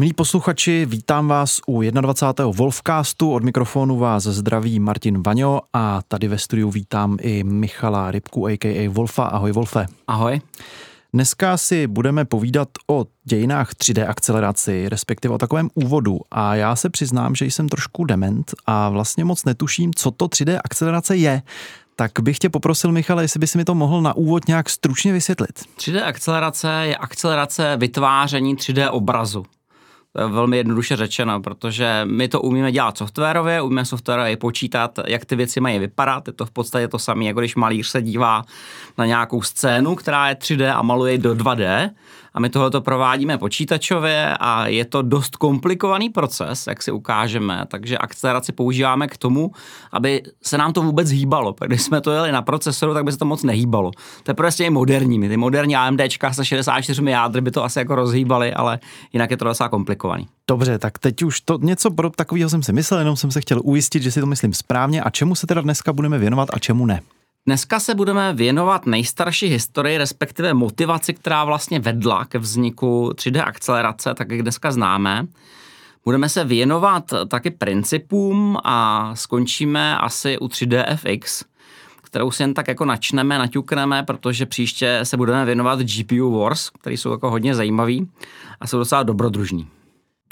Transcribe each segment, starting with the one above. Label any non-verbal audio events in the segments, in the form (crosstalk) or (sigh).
Milí posluchači, vítám vás u 21. Wolfcastu. Od mikrofonu vás zdraví Martin Vaňo a tady ve studiu vítám i Michala Rybku, a.k.a. Wolfa. Ahoj Wolfe. Ahoj. Dneska si budeme povídat o dějinách 3D akceleraci, respektive o takovém úvodu. A já se přiznám, že jsem trošku dement a vlastně moc netuším, co to 3D akcelerace je. Tak bych tě poprosil, Michale, jestli by si mi to mohl na úvod nějak stručně vysvětlit. 3D akcelerace je akcelerace vytváření 3D obrazu. Velmi jednoduše řečeno, protože my to umíme dělat softwarově, umíme softwarově počítat, jak ty věci mají vypadat. Je to v podstatě to samé, jako když malíř se dívá na nějakou scénu, která je 3D a maluje do 2D a my tohle provádíme počítačově a je to dost komplikovaný proces, jak si ukážeme, takže akceleraci používáme k tomu, aby se nám to vůbec hýbalo. Když jsme to jeli na procesoru, tak by se to moc nehýbalo. To je prostě i moderní. Ty moderní AMDčka se 64 jádry by to asi jako rozhýbaly, ale jinak je to docela komplikovaný. Dobře, tak teď už to něco pro takového jsem si myslel, jenom jsem se chtěl ujistit, že si to myslím správně a čemu se teda dneska budeme věnovat a čemu ne. Dneska se budeme věnovat nejstarší historii, respektive motivaci, která vlastně vedla ke vzniku 3D akcelerace, tak jak dneska známe. Budeme se věnovat taky principům a skončíme asi u 3DFX, kterou si jen tak jako načneme, naťukneme, protože příště se budeme věnovat GPU Wars, které jsou jako hodně zajímavý a jsou docela dobrodružní.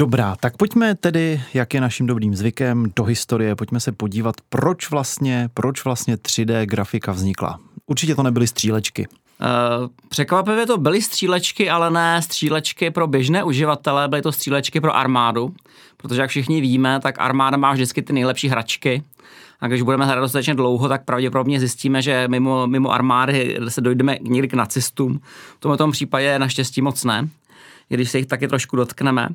Dobrá, tak pojďme tedy, jak je naším dobrým zvykem, do historie. Pojďme se podívat, proč vlastně, proč vlastně 3D grafika vznikla. Určitě to nebyly střílečky. Uh, překvapivě to byly střílečky, ale ne střílečky pro běžné uživatele, byly to střílečky pro armádu, protože jak všichni víme, tak armáda má vždycky ty nejlepší hračky. A když budeme hrát dostatečně dlouho, tak pravděpodobně zjistíme, že mimo, mimo armády se dojdeme někdy k nacistům. V tomto případě je naštěstí moc ne, když se jich taky trošku dotkneme.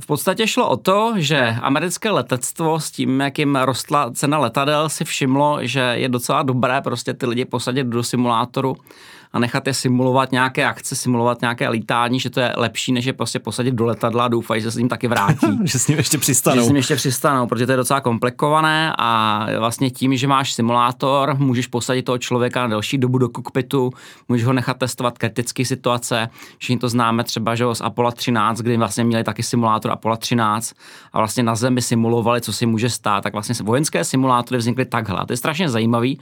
V podstatě šlo o to, že americké letectvo s tím, jak jim rostla cena letadel, si všimlo, že je docela dobré prostě ty lidi posadit do simulátoru a nechat je simulovat nějaké akce, simulovat nějaké lítání, že to je lepší, než je prostě posadit do letadla a doufají, že se s ním taky vrátí. (laughs) že s ním ještě přistanou. Že s ním ještě přistanou, protože to je docela komplikované a vlastně tím, že máš simulátor, můžeš posadit toho člověka na delší dobu do kokpitu, můžeš ho nechat testovat kritické situace. Všichni to známe třeba že z Apollo 13, kdy vlastně měli taky simulátor Apollo 13 a vlastně na Zemi simulovali, co si může stát. Tak vlastně vojenské simulátory vznikly takhle. A to je strašně zajímavý,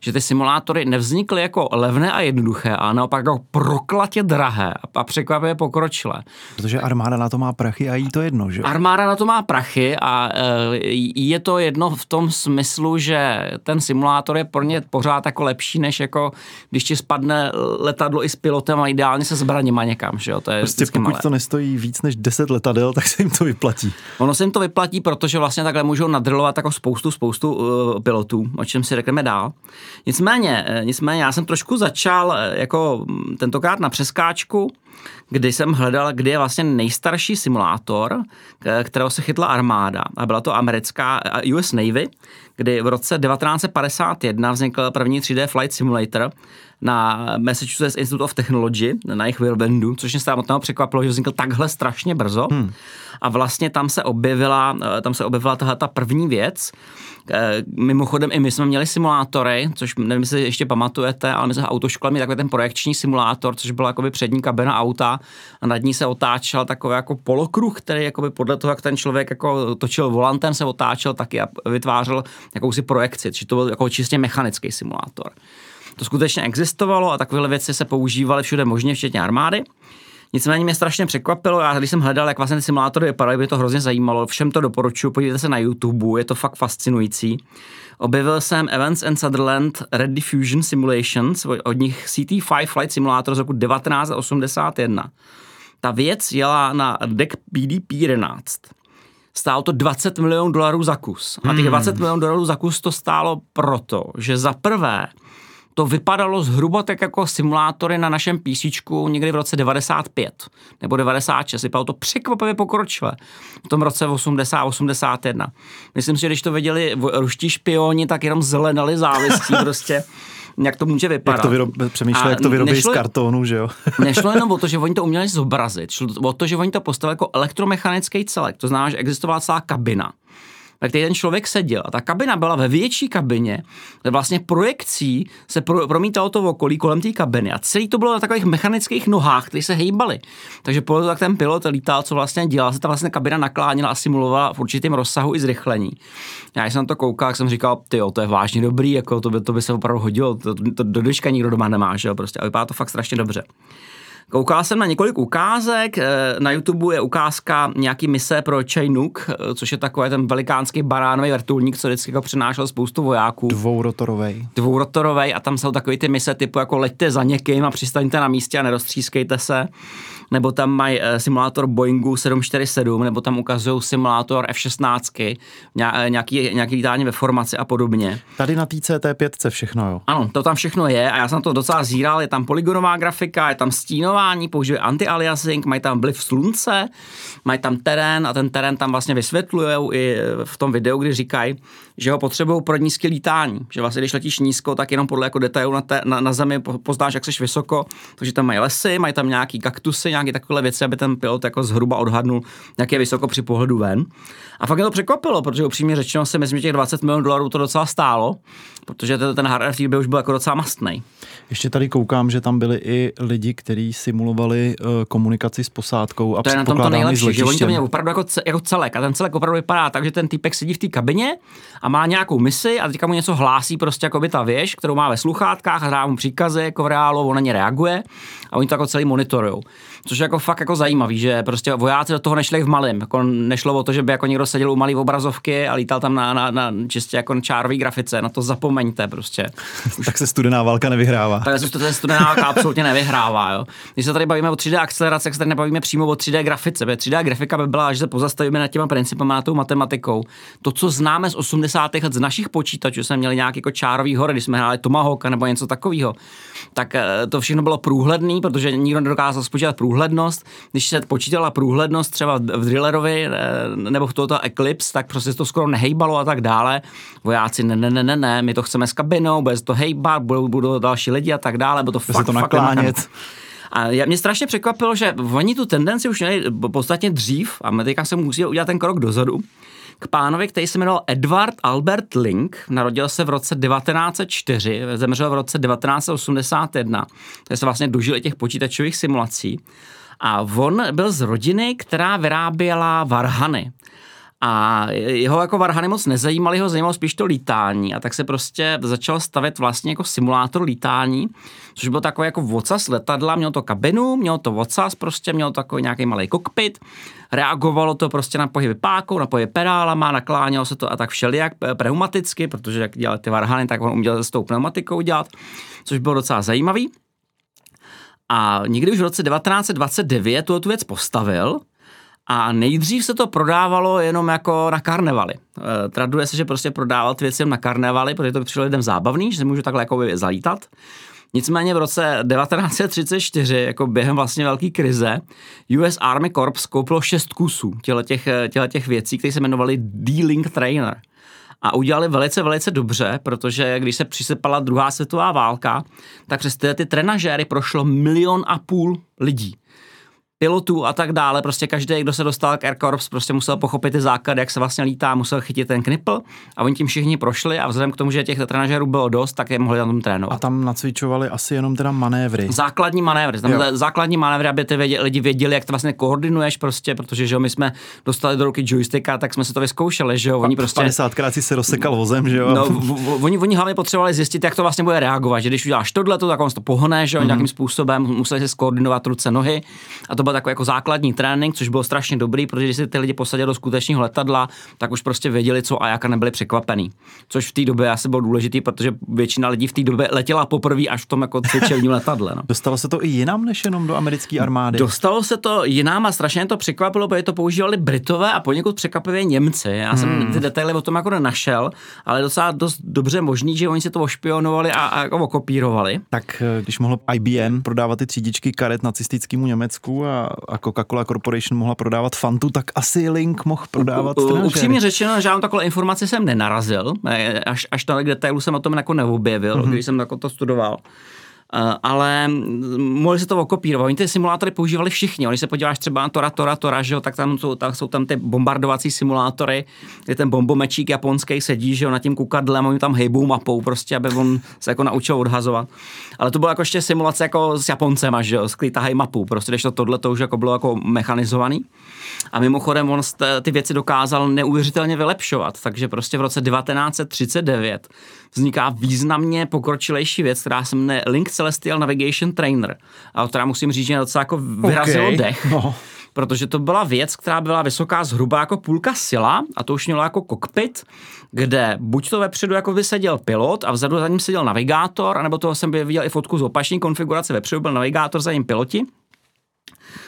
že ty simulátory nevznikly jako levné a jednoduché, a naopak jako proklatě drahé a překvapivě pokročilé. Protože armáda na to má prachy a jí to jedno, že? Armáda na to má prachy a e, je to jedno v tom smyslu, že ten simulátor je pro ně pořád jako lepší, než jako když ti spadne letadlo i s pilotem a ideálně se zbraněma někam, že jo? To je prostě pokud malé. to nestojí víc než 10 letadel, tak se jim to vyplatí. Ono se jim to vyplatí, protože vlastně takhle můžou nadrilovat jako spoustu, spoustu uh, pilotů, o čem si řekneme dál. Nicméně, eh, nicméně já jsem trošku začal eh, jako mm, tentokrát na přeskáčku, kdy jsem hledal, kdy je vlastně nejstarší simulátor, kterého se chytla armáda. A byla to americká eh, US Navy, kdy v roce 1951 vznikl první 3D Flight Simulator na Massachusetts Institute of Technology, na jejich Wilbendu, což mě samotného překvapilo, že vznikl takhle strašně brzo. Hmm. A vlastně tam se objevila, tam se objevila tahle ta první věc, mimochodem i my jsme měli simulátory, což nevím, jestli ještě pamatujete, ale my jsme autoškola měli takový ten projekční simulátor, což byla jakoby přední kabina auta a nad ní se otáčel takový jako polokruh, který jakoby podle toho, jak ten člověk jako točil volantem, se otáčel taky a vytvářel jakousi projekci, čiže to byl jako čistě mechanický simulátor. To skutečně existovalo a takovéhle věci se používaly všude možně, včetně armády. Nicméně mě strašně překvapilo, já když jsem hledal, jak vlastně ty simulátory vypadaly, by to hrozně zajímalo. Všem to doporučuji, podívejte se na YouTube, je to fakt fascinující. Objevil jsem Evans and Sutherland Red Diffusion Simulations, od nich CT5 Flight Simulator z roku 1981. Ta věc jela na deck PDP-11. Stálo to 20 milionů dolarů za kus. A těch 20 hmm. milionů dolarů za kus to stálo proto, že za prvé to vypadalo zhruba tak jako simulátory na našem PC někdy v roce 95 nebo 96. Vypadalo to překvapivě pokročile v tom roce 80-81. Myslím si, že když to viděli ruští špioni, tak jenom zelenali závistí (laughs) prostě. jak to může vypadat. Jak to vyrob, přemýšlel, jak to vyrobí nešlo, z kartonu, že jo? (laughs) nešlo jenom o to, že oni to uměli zobrazit, šlo o to, že oni to postavili jako elektromechanický celek, to znamená, že existovala celá kabina ve které ten člověk seděl. A ta kabina byla ve větší kabině, kde vlastně projekcí se pro, promítalo to v okolí kolem té kabiny. A celý to bylo na takových mechanických nohách, které se hejbaly. Takže po tak ten pilot lítal, co vlastně dělal, se ta vlastně kabina naklánila a simulovala v určitém rozsahu i zrychlení. Já jsem na to koukal, jak jsem říkal, ty to je vážně dobrý, jako to by, to by se opravdu hodilo, to, to, to do dneška nikdo doma nemá, že jo, prostě. A vypadá to fakt strašně dobře. Koukal jsem na několik ukázek, eh, na YouTube je ukázka nějaký mise pro Chinook, eh, což je takový ten velikánský baránový vrtulník, co vždycky jako přinášel spoustu vojáků. Dvourotorovej. Dvourotorovej a tam jsou takový ty mise typu jako leďte za někým a přistaňte na místě a neroztřískejte se nebo tam mají eh, simulátor Boeingu 747, nebo tam ukazují simulátor F-16, nějaký, nějaký lítání ve formaci a podobně. Tady na té CT5 všechno, jo? Ano, to tam všechno je a já jsem to docela zíral, je tam polygonová grafika, je tam stínování, používají anti-aliasing, mají tam vliv slunce, mají tam terén a ten terén tam vlastně vysvětlují i v tom videu, kdy říkají, že ho potřebují pro nízké lítání, že vlastně když letíš nízko, tak jenom podle jako detailu na, te, na, na zemi poznáš, jak jsi vysoko, takže tam mají lesy, mají tam nějaký kaktusy, nějaké takové věci, aby ten pilot jako zhruba odhadnul, jak je vysoko při pohledu ven. A fakt mě to překvapilo, protože upřímně řečeno si myslím, že těch 20 milionů dolarů to docela stálo, protože ten, ten hardware v už byl jako docela mastný. Ještě tady koukám, že tam byli i lidi, kteří simulovali uh, komunikaci s posádkou a To je na tom to nejlepší, že oni to měli opravdu jako, jako celek. A ten celek opravdu vypadá tak, že ten typek sedí v té kabině a má nějakou misi a teďka mu něco hlásí prostě jako by ta věž, kterou má ve sluchátkách a dá mu příkazy jako v reálu, on na ně reaguje a oni to jako celý monitorujou. Což je jako fakt jako zajímavý, že prostě vojáci do toho nešli v malém. Jako nešlo o to, že by jako někdo seděl u malý obrazovky a lítal tam na, na, na čistě jako na čárový grafice. Na to zapomeňte prostě. Už... (laughs) tak se studená válka nevyhrává. Tak se to studená válka absolutně nevyhrává. Jo. Když se tady bavíme o 3D akceleraci, tak se tady nebavíme přímo o 3D grafice. 3D grafika by byla, že se pozastavíme nad těma principy, na tou matematikou. To, co známe z 80. let z našich počítačů, jsme měli nějaký jako čárový hory, když jsme hráli Tomahawk nebo něco takového, tak eh, to všechno bylo průhledný, protože nikdo nedokázal spočítat průhlednost. Když se počítala průhlednost třeba v Drillerovi eh, nebo v tohoto Eclipse, tak prostě to skoro nehejbalo a tak dále. Vojáci, ne, ne, ne, ne, ne, my to chceme s kabinou, bude to hejbat, budou, budou další lidi a tak dále, bude to fakt, to naklánět. A já, mě strašně překvapilo, že oni tu tendenci už měli podstatně dřív a my teďka se musí udělat ten krok dozadu k pánovi, který se jmenoval Edward Albert Link, narodil se v roce 1904, zemřel v roce 1981, takže se vlastně dožil těch počítačových simulací. A on byl z rodiny, která vyráběla varhany. A jeho jako varhany moc nezajímaly, ho zajímalo spíš to lítání. A tak se prostě začal stavět vlastně jako simulátor lítání, což byl takový jako vocas letadla, měl to kabinu, měl to vocas, prostě měl to takový nějaký malý kokpit, reagovalo to prostě na pohyby pákou, na pohyby pedálama, naklánělo se to a tak všelijak pneumaticky, protože jak dělali ty varhany, tak on uměl s tou pneumatikou dělat, což bylo docela zajímavý. A někdy už v roce 1929 tu, tu věc postavil, a nejdřív se to prodávalo jenom jako na karnevaly. E, traduje se, že prostě prodával ty věci na karnevaly, protože to přišlo lidem zábavný, že se můžu takhle jako zalítat. Nicméně v roce 1934, jako během vlastně velké krize, US Army Corps koupilo šest kusů těle těch, těle těch věcí, které se jmenovaly D-Link Trainer. A udělali velice, velice dobře, protože když se přisepala druhá světová válka, tak přes ty, ty trenažéry prošlo milion a půl lidí pilotů a tak dále. Prostě každý, kdo se dostal k Air Corps, prostě musel pochopit ty základy, jak se vlastně lítá, musel chytit ten knipl a oni tím všichni prošli a vzhledem k tomu, že těch trenažerů bylo dost, tak je mohli na tom trénovat. A tam nacvičovali asi jenom teda manévry. Základní manévry, tam základní manévry, aby ty věděli, lidi věděli, jak to vlastně koordinuješ prostě, protože že jo, my jsme dostali do ruky joysticka, tak jsme se to vyzkoušeli, že jo, oni prostě 50 krát si se rozsekal vozem, že jo. No, (laughs) oni, oni hlavně potřebovali zjistit, jak to vlastně bude reagovat, že když uděláš tohle, tak on to pohne, že jo, mm-hmm. nějakým způsobem museli se skoordinovat ruce, nohy a to byl takový jako základní trénink, což bylo strašně dobrý, protože když se ty lidi posadili do skutečného letadla, tak už prostě věděli, co a jak a nebyli překvapený. Což v té době asi bylo důležitý, protože většina lidí v té době letěla poprvé až v tom jako cvičení letadle. No. (laughs) Dostalo se to i jinam než jenom do americké armády? Dostalo se to jinam a strašně to překvapilo, protože to používali Britové a poněkud překvapivě Němci. Já jsem hmm. ty detaily o tom jako nenašel, ale docela dost dobře možný, že oni si to ošpionovali a, a jako okopírovali. Tak eh, když mohlo IBM prodávat ty třídičky karet nacistickému Německu a a, a Coca-Cola Corporation mohla prodávat Fantu, tak asi Link mohl prodávat U, upřímně řečeno, žádnou takové informaci jsem nenarazil, až, až tohle detailu jsem o tom jako neobjevil, mm-hmm. když jsem jako to studoval. Uh, ale mohli se to okopírovat. Oni ty simulátory používali všichni. Oni se podíváš třeba na Tora, Tora, Tora, že jo, tak tam jsou, tak jsou tam ty bombardovací simulátory, kde ten bombomečík japonský sedí, že jo, na tím kukadlem, oni tam hejbou mapou prostě, aby on se jako naučil odhazovat. Ale to bylo jako ještě simulace jako s Japoncem, že jo, tahají mapu, prostě, když to tohle to už jako bylo jako mechanizovaný. A mimochodem on ty věci dokázal neuvěřitelně vylepšovat, takže prostě v roce 1939 vzniká významně pokročilejší věc, která se jmenuje Link Celestial Navigation Trainer, a která musím říct, že docela jako vyrazilo okay. dech. No protože to byla věc, která byla vysoká zhruba jako půlka sila a to už mělo jako kokpit, kde buď to vepředu jako by seděl pilot a vzadu za ním seděl navigátor, anebo toho jsem viděl i fotku z opační konfigurace, vepředu byl navigátor, za ním piloti.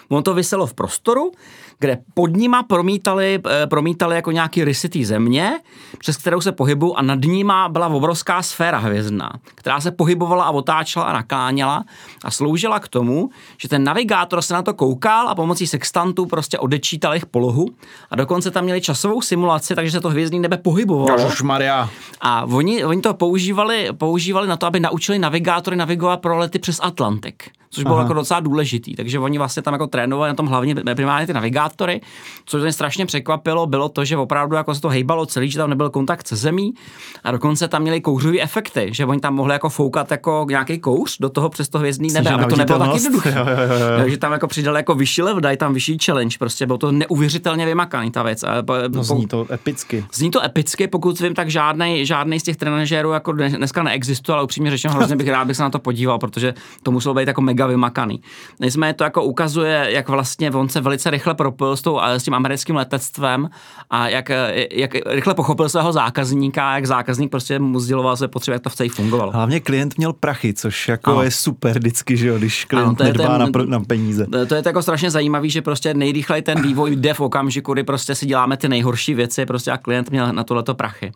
Ono to vyselo v prostoru, kde pod nima promítali, eh, promítali jako nějaký rysy té země, přes kterou se pohybu a nad nima byla obrovská sféra hvězdná, která se pohybovala a otáčela a nakláněla a sloužila k tomu, že ten navigátor se na to koukal a pomocí sextantu prostě odečítal jejich polohu a dokonce tam měli časovou simulaci, takže se to hvězdný nebe pohybovalo. Maria. A oni, oni to používali, používali na to, aby naučili navigátory navigovat pro lety přes Atlantik což bylo Aha. jako docela důležitý. Takže oni vlastně tam jako trénovali na tom hlavně primárně ty navigátory. Co mě strašně překvapilo, bylo to, že opravdu jako se to hejbalo celý, že tam nebyl kontakt se zemí a dokonce tam měli kouřové efekty, že oni tam mohli jako foukat jako nějaký kouř do toho přes to hvězdný nebe, aby to nebylo taky jednoduché. (laughs) Takže tam jako přidali jako vyšší level, dají tam vyšší challenge, prostě bylo to neuvěřitelně vymakaný ta věc. No, zní to epicky. Zní to epicky, pokud vím, tak žádný, žádný z těch trenažérů jako dneska neexistuje, ale upřímně řečeno hrozně bych rád bych se na to podíval, protože to muselo být jako mega mega vymakaný. Nicméně to jako ukazuje, jak vlastně on se velice rychle propil s, tou, s tím americkým letectvem a jak, jak rychle pochopil svého zákazníka, jak zákazník prostě mu sděloval své potřeby, jak to v celé fungovalo. Hlavně klient měl prachy, což jako ano. je super vždycky, že jo, když klient ano, to nedbá ten, na, pro, na peníze. To je jako strašně zajímavý, že prostě nejrychleji ten vývoj jde v okamžiku, kdy prostě si děláme ty nejhorší věci, prostě a klient měl na tohleto prachy.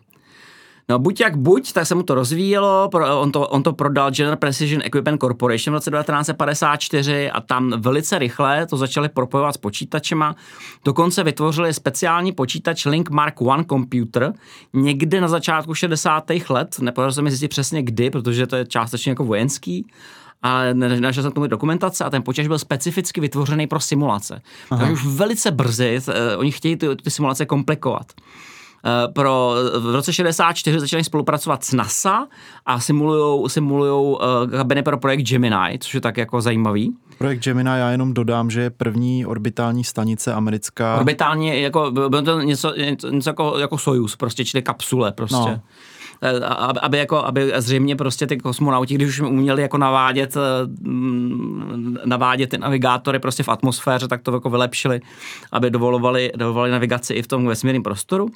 No buď jak buď, tak se mu to rozvíjelo, on to, on to prodal General Precision Equipment Corporation v roce 1954 a tam velice rychle to začali propojovat s počítačema. Dokonce vytvořili speciální počítač Link Mark One Computer někde na začátku 60. let, nepodařilo se mi zjistit přesně kdy, protože to je částečně jako vojenský, ale našel jsem tomu dokumentace a ten počítač byl specificky vytvořený pro simulace. Aha. Takže už velice brzy uh, oni chtějí ty, ty simulace komplikovat. Eh, pro, v roce 64 začali spolupracovat s NASA a simulujou, simulujou uh, kabiny pro projekt Gemini, což je tak jako zajímavý. Projekt Gemini, já jenom dodám, že je první orbitální stanice americká. Orbitální, jako, bylo to něco, něco, něco jako, jako Soyuz, prostě, čili kapsule prostě. No eh, aby, jako, aby zřejmě prostě ty kosmonauti, když už uměli jako navádět, navádět ty navigátory prostě v atmosféře, tak to jako vylepšili, aby dovolovali, dovolovali navigaci i v tom vesmírném prostoru.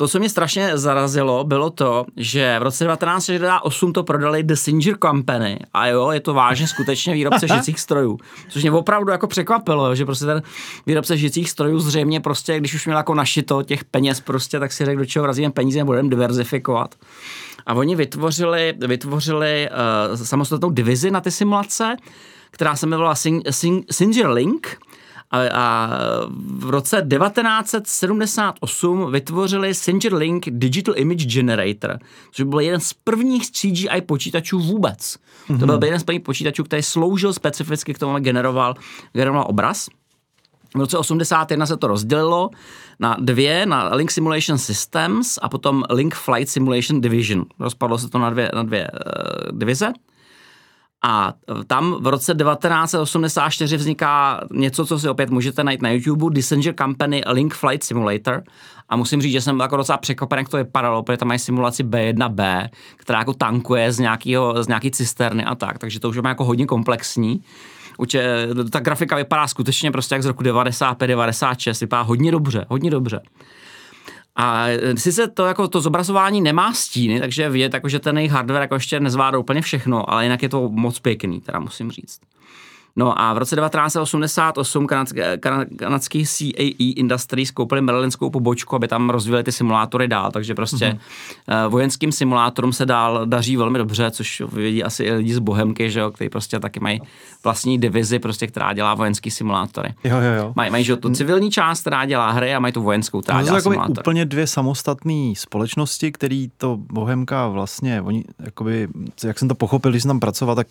To, co mě strašně zarazilo, bylo to, že v roce 1968 to prodali The Singer Company. A jo, je to vážně skutečně výrobce (laughs) žicích strojů, což mě opravdu jako překvapilo, že prostě ten výrobce žicích strojů zřejmě prostě, když už měl jako našito těch peněz prostě, tak si řekl, do čeho vrazíme peníze, budeme diverzifikovat. A oni vytvořili, vytvořili uh, samostatnou divizi na ty simulace, která se jmenovala Sing, Sing, Singer Link, a, a v roce 1978 vytvořili Link Digital Image Generator, což byl jeden z prvních CGI počítačů vůbec. Mm-hmm. To byl mhm. jeden z prvních počítačů, který sloužil specificky k tomu, aby generoval, generoval obraz. V roce 81 se to rozdělilo na dvě, na Link Simulation Systems a potom Link Flight Simulation Division. Rozpadlo se to na dvě, na dvě uh, divize. A tam v roce 1984 vzniká něco, co si opět můžete najít na YouTube, Dissenger Company Link Flight Simulator. A musím říct, že jsem jako docela překvapen, jak to vypadalo, protože tam mají simulaci B1B, která jako tankuje z, nějakého, z nějaký cisterny a tak, takže to už je jako hodně komplexní. Uče, ta grafika vypadá skutečně prostě jak z roku 95, 96, vypadá hodně dobře, hodně dobře. A e, sice to jako to zobrazování nemá stíny, takže vidět, jako, že ten jejich hardware jako ještě nezvládá úplně všechno, ale jinak je to moc pěkný, teda musím říct. No a v roce 1988 kanadské, kanadský CAE Industries koupili Merlinskou pobočku, aby tam rozvíjeli ty simulátory dál, takže prostě mm-hmm. vojenským simulátorům se dál daří velmi dobře, což vědí asi i lidi z Bohemky, že jo, kteří prostě taky mají vlastní divizi, prostě, která dělá vojenský simulátory. Jo, jo, jo. Mají, mají že tu civilní část, která dělá hry a mají tu vojenskou, která no, dělá to simulátor. úplně dvě samostatné společnosti, který to Bohemka vlastně, oni, jakoby, jak jsem to pochopil, když jsem tam pracoval, tak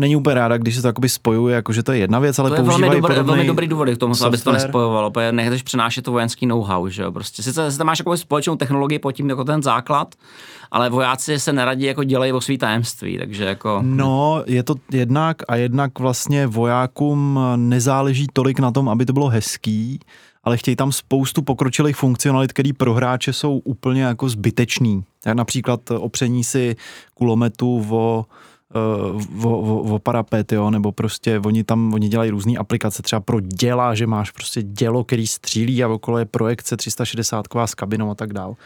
není úplně ráda, když se to jakoby spojuje, jako že to je jedna věc, ale to je používají velmi, dobrý, velmi dobrý důvod k tomu, software. aby to nespojovalo, protože nechceš přenášet to vojenský know-how, že jo, prostě sice tam máš jako společnou technologii pod tím jako ten základ, ale vojáci se neradí jako dělají o svý tajemství, takže jako... No, je to jednak a jednak vlastně vojákům nezáleží tolik na tom, aby to bylo hezký, ale chtějí tam spoustu pokročilých funkcionalit, které pro hráče jsou úplně jako zbytečný. Například opření si kulometu o o, o, o parapet, jo, nebo prostě oni tam, oni dělají různé aplikace, třeba pro děla, že máš prostě dělo, který střílí a okolo je projekce 360 s kabinou a tak dál.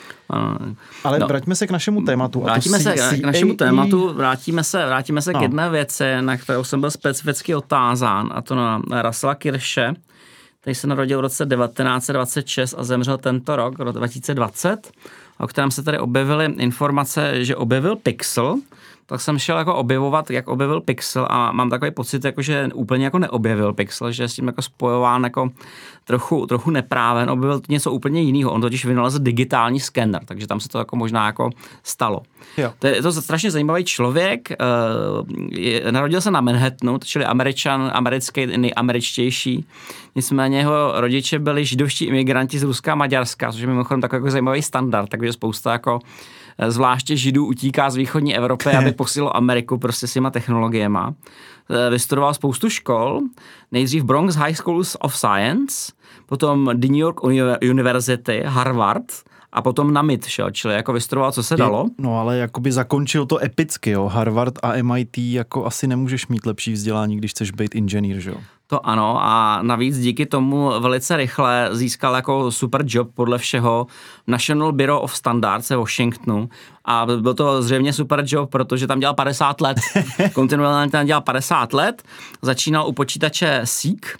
Ale no, vraťme se k našemu tématu. Vrátíme se C- k našemu tématu, vrátíme se, vrátíme se no. k jedné věci, na kterou jsem byl specificky otázán, a to na Russella Kirsche, který se narodil v roce 1926 a zemřel tento rok, rok 2020, o kterém se tady objevily informace, že objevil Pixel, tak jsem šel jako objevovat, jak objevil Pixel a mám takový pocit, jako, že úplně jako neobjevil Pixel, že s tím jako spojován jako trochu, trochu nepráven, objevil něco úplně jiného. On totiž vynalezl digitální skener, takže tam se to jako možná jako stalo. Jo. To je, je to strašně zajímavý člověk, uh, je, narodil se na Manhattanu, čili američan, americký, nejameričtější. Nicméně jeho rodiče byli židovští imigranti z Ruska a Maďarska, což je mimochodem takový jako zajímavý standard, takže spousta jako Eh, zvláště židů utíká z východní Evropy, (laughs) aby posílil Ameriku prostě s těma technologiemi. Eh, vystudoval spoustu škol, nejdřív Bronx High School of Science, potom The New York University, Harvard, a potom na MIT šel, čili jako vystudoval, co se dalo. No ale jakoby zakončil to epicky, jo. Harvard a MIT jako asi nemůžeš mít lepší vzdělání, když chceš být inženýr, že jo. To ano a navíc díky tomu velice rychle získal jako super job podle všeho National Bureau of Standards ve Washingtonu. A byl to zřejmě super job, protože tam dělal 50 let. (laughs) Kontinuálně tam dělal 50 let, začínal u počítače SEEK,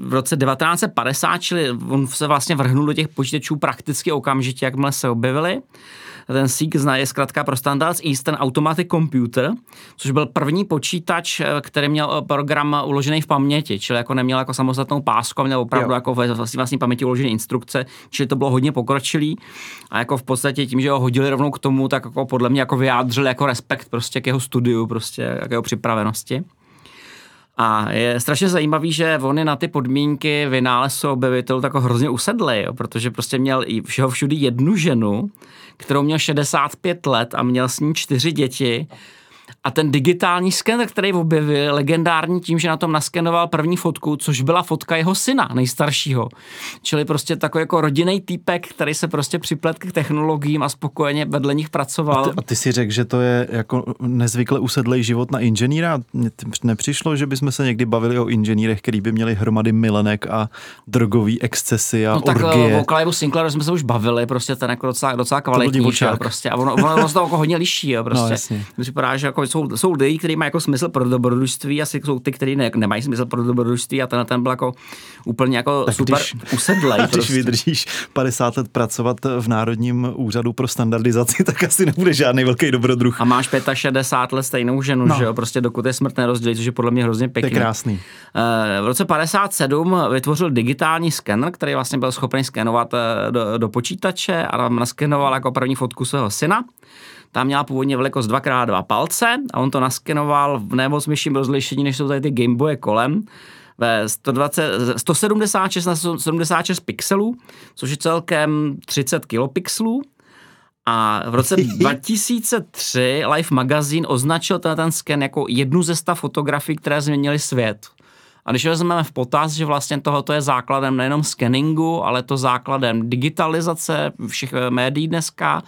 v roce 1950, čili on se vlastně vrhnul do těch počítačů prakticky okamžitě, jakmile se objevili ten SEEK je zkrátka pro Standards Eastern Automatic Computer, což byl první počítač, eh, který měl eh, program uložený v paměti, čili jako neměl jako samostatnou pásku, měl opravdu jo. jako ve vlastní, vlastní paměti uložené instrukce, čili to bylo hodně pokročilý a jako v podstatě tím, že ho hodili rovnou k tomu, tak jako podle mě jako vyjádřil jako respekt prostě k jeho studiu, prostě k jeho připravenosti. A je strašně zajímavý, že on je na ty podmínky vynálezu objevitel tak hrozně usedlý, jo, protože prostě měl i všeho všudy jednu ženu, kterou měl 65 let a měl s ní čtyři děti a ten digitální skener, který objevil, legendární tím, že na tom naskenoval první fotku, což byla fotka jeho syna, nejstaršího. Čili prostě takový jako rodinný týpek, který se prostě připlet k technologiím a spokojeně vedle nich pracoval. A ty, a ty si řekl, že to je jako nezvykle usedlej život na inženýra? Mně nepřišlo, že bychom se někdy bavili o inženýrech, který by měli hromady milenek a drogový excesy a no, tak orgie. o Clive Sinclairu jsme se už bavili, prostě ten jako docela, docela kvalitní, prostě. A ono, ono, ono, se to jako hodně liší, jo, (laughs) prostě. No, jasně. Připadá, že jako jsou, jsou lidi, kteří mají jako smysl pro dobrodružství, asi jsou ty, kteří ne, nemají smysl pro dobrodružství a ten, ten byl jako úplně jako tak super když, usedlej. (laughs) Když prostě. vydržíš 50 let pracovat v Národním úřadu pro standardizaci, (laughs) tak asi nebude žádný velký dobrodruh. A máš 65 let stejnou ženu, no. že jo, prostě dokud je smrt nerozdělí, což je podle mě hrozně pěkný. To je krásný. Eh, v roce 57 vytvořil digitální skener, který vlastně byl schopný skenovat eh, do, do počítače a naskenoval jako první fotku svého syna. Tam měla původně velikost 2x2 palce a on to naskenoval v nemoc rozlišení, než jsou tady ty Gameboye kolem ve 120, 176 na 76 pixelů, což je celkem 30 kilopixelů. A v roce (laughs) 2003 Life Magazine označil ten, ten sken jako jednu ze sta fotografií, které změnily svět. A když vezmeme v potaz, že vlastně tohoto je základem nejenom scanningu, ale to základem digitalizace všech médií dneska,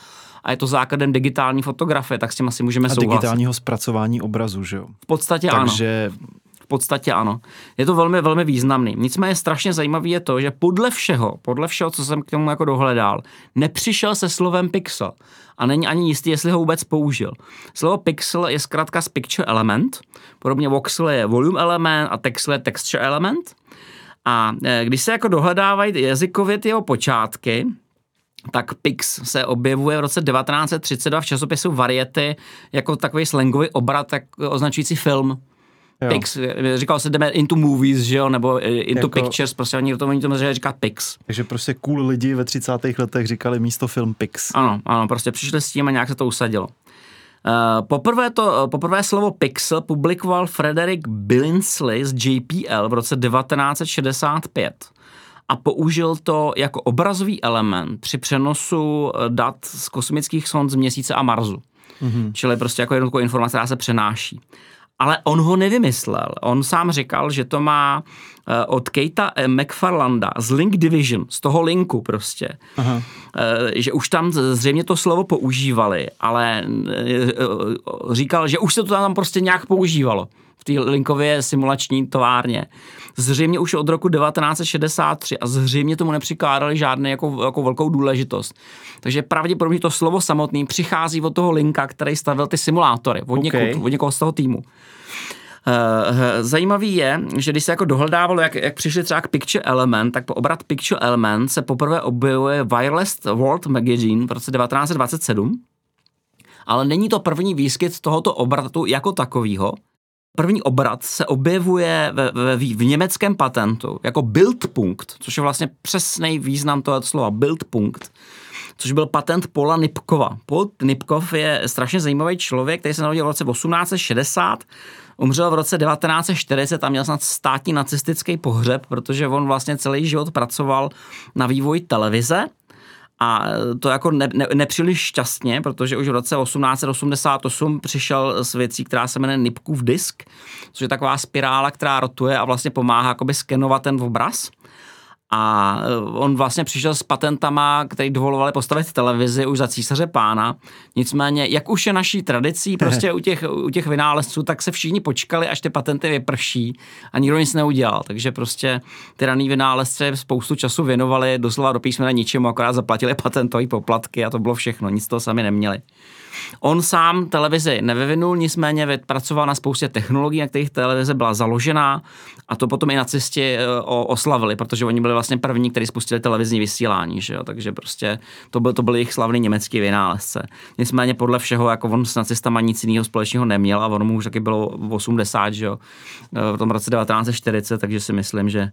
a je to základem digitální fotografie, tak s tím asi můžeme a souhlasit. digitálního zpracování obrazu, že jo? V podstatě Takže ano podstatě ano. Je to velmi, velmi významný. Nicméně strašně zajímavý je to, že podle všeho, podle všeho, co jsem k tomu jako dohledal, nepřišel se slovem pixel a není ani jistý, jestli ho vůbec použil. Slovo pixel je zkrátka z picture element, podobně voxel je volume element a texel je texture element. A eh, když se jako dohledávají jazykově ty jeho počátky, tak Pix se objevuje v roce 1932 v časopisu Variety jako takový slangový obrat tak označující film. Jo. Pix, říkal se jdeme into movies, že jo, nebo into jako, pictures, prostě oni to, oni to může říkat Pix. Takže prostě cool lidi ve 30. letech říkali místo film Pix. Ano, ano, prostě přišli s tím a nějak se to usadilo. Uh, poprvé, to, poprvé slovo pixel publikoval Frederick Billingsley z JPL v roce 1965 a použil to jako obrazový element při přenosu eh, dat z kosmických sond z měsíce a Marsu. Mm-hmm. Čili prostě jako jednoduchou informace, která se přenáší. Ale on ho nevymyslel. On sám říkal, že to má eh, od Kejta McFarlanda z Link Division, z toho linku prostě. Aha. Eh, že už tam zřejmě to slovo používali, ale říkal, že už se to tam prostě nějak používalo v té linkově simulační továrně. Zřejmě už od roku 1963 a zřejmě tomu nepřikládali žádné jako, jako velkou důležitost. Takže pravděpodobně to slovo samotný přichází od toho linka, který stavil ty simulátory, od, okay. někud, od někoho z toho týmu. Eh, zajímavý je, že když se jako dohledávalo, jak, jak přišli třeba k Picture Element, tak po obrat Picture Element se poprvé objevuje Wireless World Magazine v roce 1927, ale není to první výskyt tohoto obratu jako takového. První obrat se objevuje ve, ve, v německém patentu jako Bildpunkt, což je vlastně přesný význam toho slova Bildpunkt, což byl patent Pola Nipkova. Paul Nipkov je strašně zajímavý člověk, který se narodil v roce 1860, umřel v roce 1940 a měl snad státní nacistický pohřeb, protože on vlastně celý život pracoval na vývoji televize a to jako ne, ne, nepříliš šťastně, protože už v roce 1888 přišel s věcí, která se jmenuje Nipkův disk, což je taková spirála, která rotuje a vlastně pomáhá skenovat ten obraz. A eh, on vlastně přišel s patentama, který dovolovali postavit televizi už za císaře pána. Nicméně, jak už je naší tradicí prostě (laughs) u těch, u těch vynálezců, tak se všichni počkali, až ty patenty vyprší a nikdo nic neudělal. Takže prostě ty raný vynálezci spoustu času věnovali doslova do písmena ničemu, akorát zaplatili (laughs) patentové poplatky a to bylo všechno. Nic toho sami neměli. On sám televizi nevyvinul, nicméně pracoval na spoustě technologií, na kterých televize byla založená a to potom i nacisti eh, oslavili, protože oni byli vlastně první, kteří spustili televizní vysílání, že jo? takže prostě to byl, to byl jejich slavný německý vynálezce. Nicméně podle všeho, jako on s nacistama nic jiného společného neměl a ono mu už taky bylo v 80, že jo? Eh, v tom roce 1940, takže si myslím, že,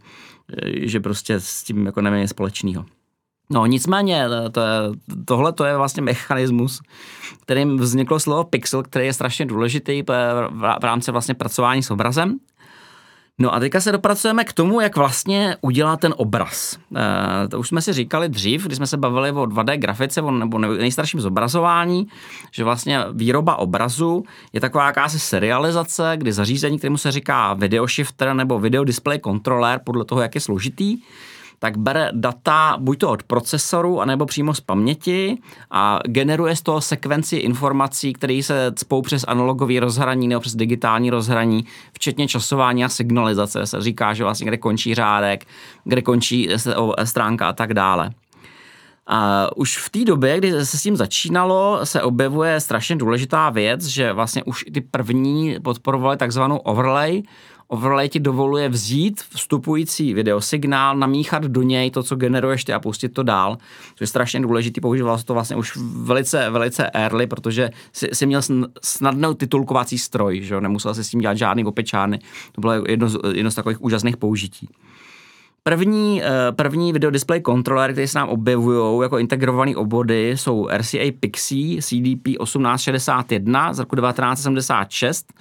eh, že prostě s tím jako neměl společného. No nicméně, to tohle to je vlastně mechanismus, kterým vzniklo slovo pixel, který je strašně důležitý v rámci vlastně pracování s obrazem. No a teďka se dopracujeme k tomu, jak vlastně udělá ten obraz. E, to už jsme si říkali dřív, když jsme se bavili o 2D grafice o, nebo nejstarším zobrazování, že vlastně výroba obrazu je taková jakási serializace, kdy zařízení, kterému se říká video shifter nebo video display controller, podle toho, jak je složitý, tak bere data buď to od procesoru, anebo přímo z paměti a generuje z toho sekvenci informací, které se cpou přes analogový rozhraní nebo přes digitální rozhraní, včetně časování a signalizace. Se říká, že vlastně kde končí řádek, kde končí stránka a tak dále. A už v té době, kdy se s tím začínalo, se objevuje strašně důležitá věc, že vlastně už ty první podporovali takzvanou overlay. Overlay ti dovoluje vzít vstupující videosignál, namíchat do něj to, co generuješ ty a pustit to dál, což je strašně důležitý, používal se to vlastně už velice, velice early, protože si, si měl snadnou titulkovací stroj, že nemusel si s tím dělat žádný opečány, to bylo jedno z, jedno z takových úžasných použití. První, eh, první video display controller, které se nám objevují jako integrované obvody, jsou RCA Pixie CDP 1861 z roku 1976,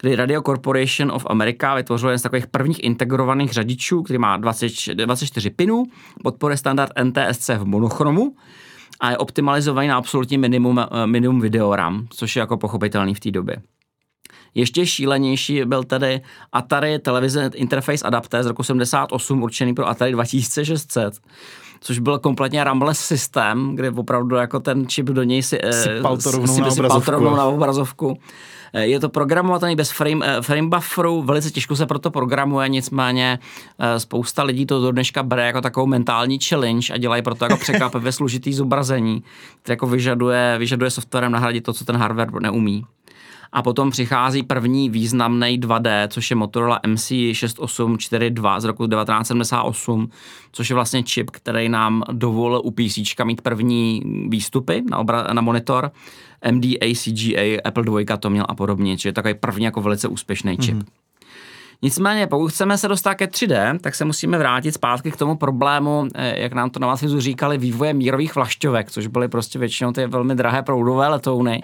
kdy Radio Corporation of America vytvořil jeden z takových prvních integrovaných řadičů, který má 20, 24 pinů, podporuje standard NTSC v monochromu a je optimalizovaný na absolutní minimum, eh, minimum videoram, což je jako pochopitelný v té době. Ještě šílenější byl tedy Atari Televize Interface Adapter z roku 78 určený pro Atari 2600, což byl kompletně rambles systém, kde opravdu jako ten čip do něj si, sypal to rovnou, si, na, obrazovku. rovnou na obrazovku. Je to programovatelný bez frame, frame bufferu, velice těžko se proto programuje, nicméně spousta lidí to do dneška bere jako takovou mentální challenge a dělají proto jako překvapivě (laughs) složitý zobrazení, které jako vyžaduje, vyžaduje softwarem nahradit to, co ten hardware neumí. A potom přichází první významný 2D, což je Motorola MC6842 z roku 1978, což je vlastně čip, který nám dovolil u PC mít první výstupy na, obra- na monitor. MDA, CGA, Apple 2 to měl a podobně, čili takový první jako velice úspěšný čip. Mm-hmm. Nicméně, pokud chceme se dostat ke 3D, tak se musíme vrátit zpátky k tomu problému, eh, jak nám to na vás říkali, vývoje mírových vlašťovek, což byly prostě většinou ty velmi drahé proudové letouny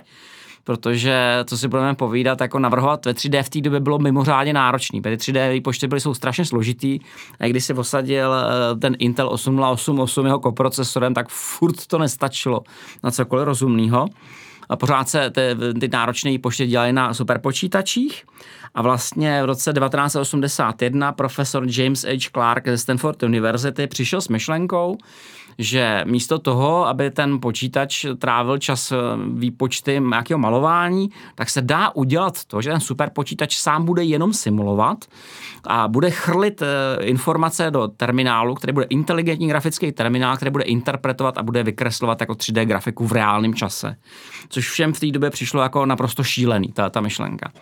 protože, co si budeme povídat, jako navrhovat ve 3D v té době bylo mimořádně náročný, protože 3D výpočty byly jsou strašně složitý a když si posadil eh, ten Intel 8088 jeho koprocesorem, tak furt to nestačilo na cokoliv rozumného. A pořád se ty, ty náročné výpočty dělaly na superpočítačích a vlastně v roce 1981 profesor James H. Clark ze Stanford University přišel s myšlenkou, že místo toho, aby ten počítač trávil čas eh, výpočty nějakého malování, tak se dá udělat to, že ten super počítač sám bude jenom simulovat a bude chrlit eh, informace do terminálu, který bude inteligentní grafický terminál, který bude interpretovat a bude vykreslovat jako 3D grafiku v reálném čase. Což všem v té době přišlo jako naprosto šílený, ta, ta myšlenka.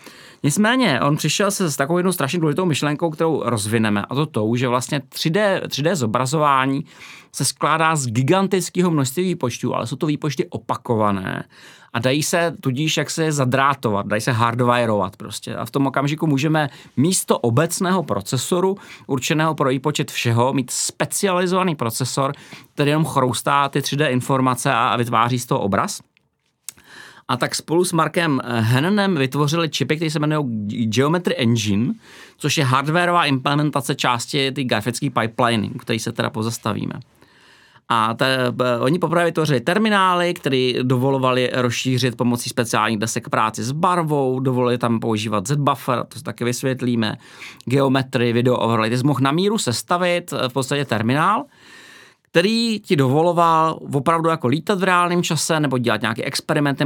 Nicméně, on přišel se s takovou jednou strašně důležitou myšlenkou, kterou rozvineme, a to tou, že vlastně 3D, 3D zobrazování se skládá z gigantického množství výpočtů, ale jsou to výpočty opakované a dají se tudíž jak se zadrátovat, dají se hardwireovat prostě. A v tom okamžiku můžeme místo obecného procesoru, určeného pro výpočet všeho, mít specializovaný procesor, který jenom chroustá ty 3D informace a vytváří z toho obraz. A tak spolu s Markem Hennenem vytvořili čipy, které se jmenují Geometry Engine, což je hardwareová implementace části ty grafické pipeliny, který se teda pozastavíme. A te, oni poprvé vytvořili terminály, které dovolovali rozšířit pomocí speciálních desek práci s barvou, dovolili tam používat Z-buffer, to si taky vysvětlíme, geometry, video overlay. Ty jsi mohl na míru sestavit v podstatě terminál, který ti dovoloval opravdu jako lítat v reálném čase nebo dělat nějaké experimenty,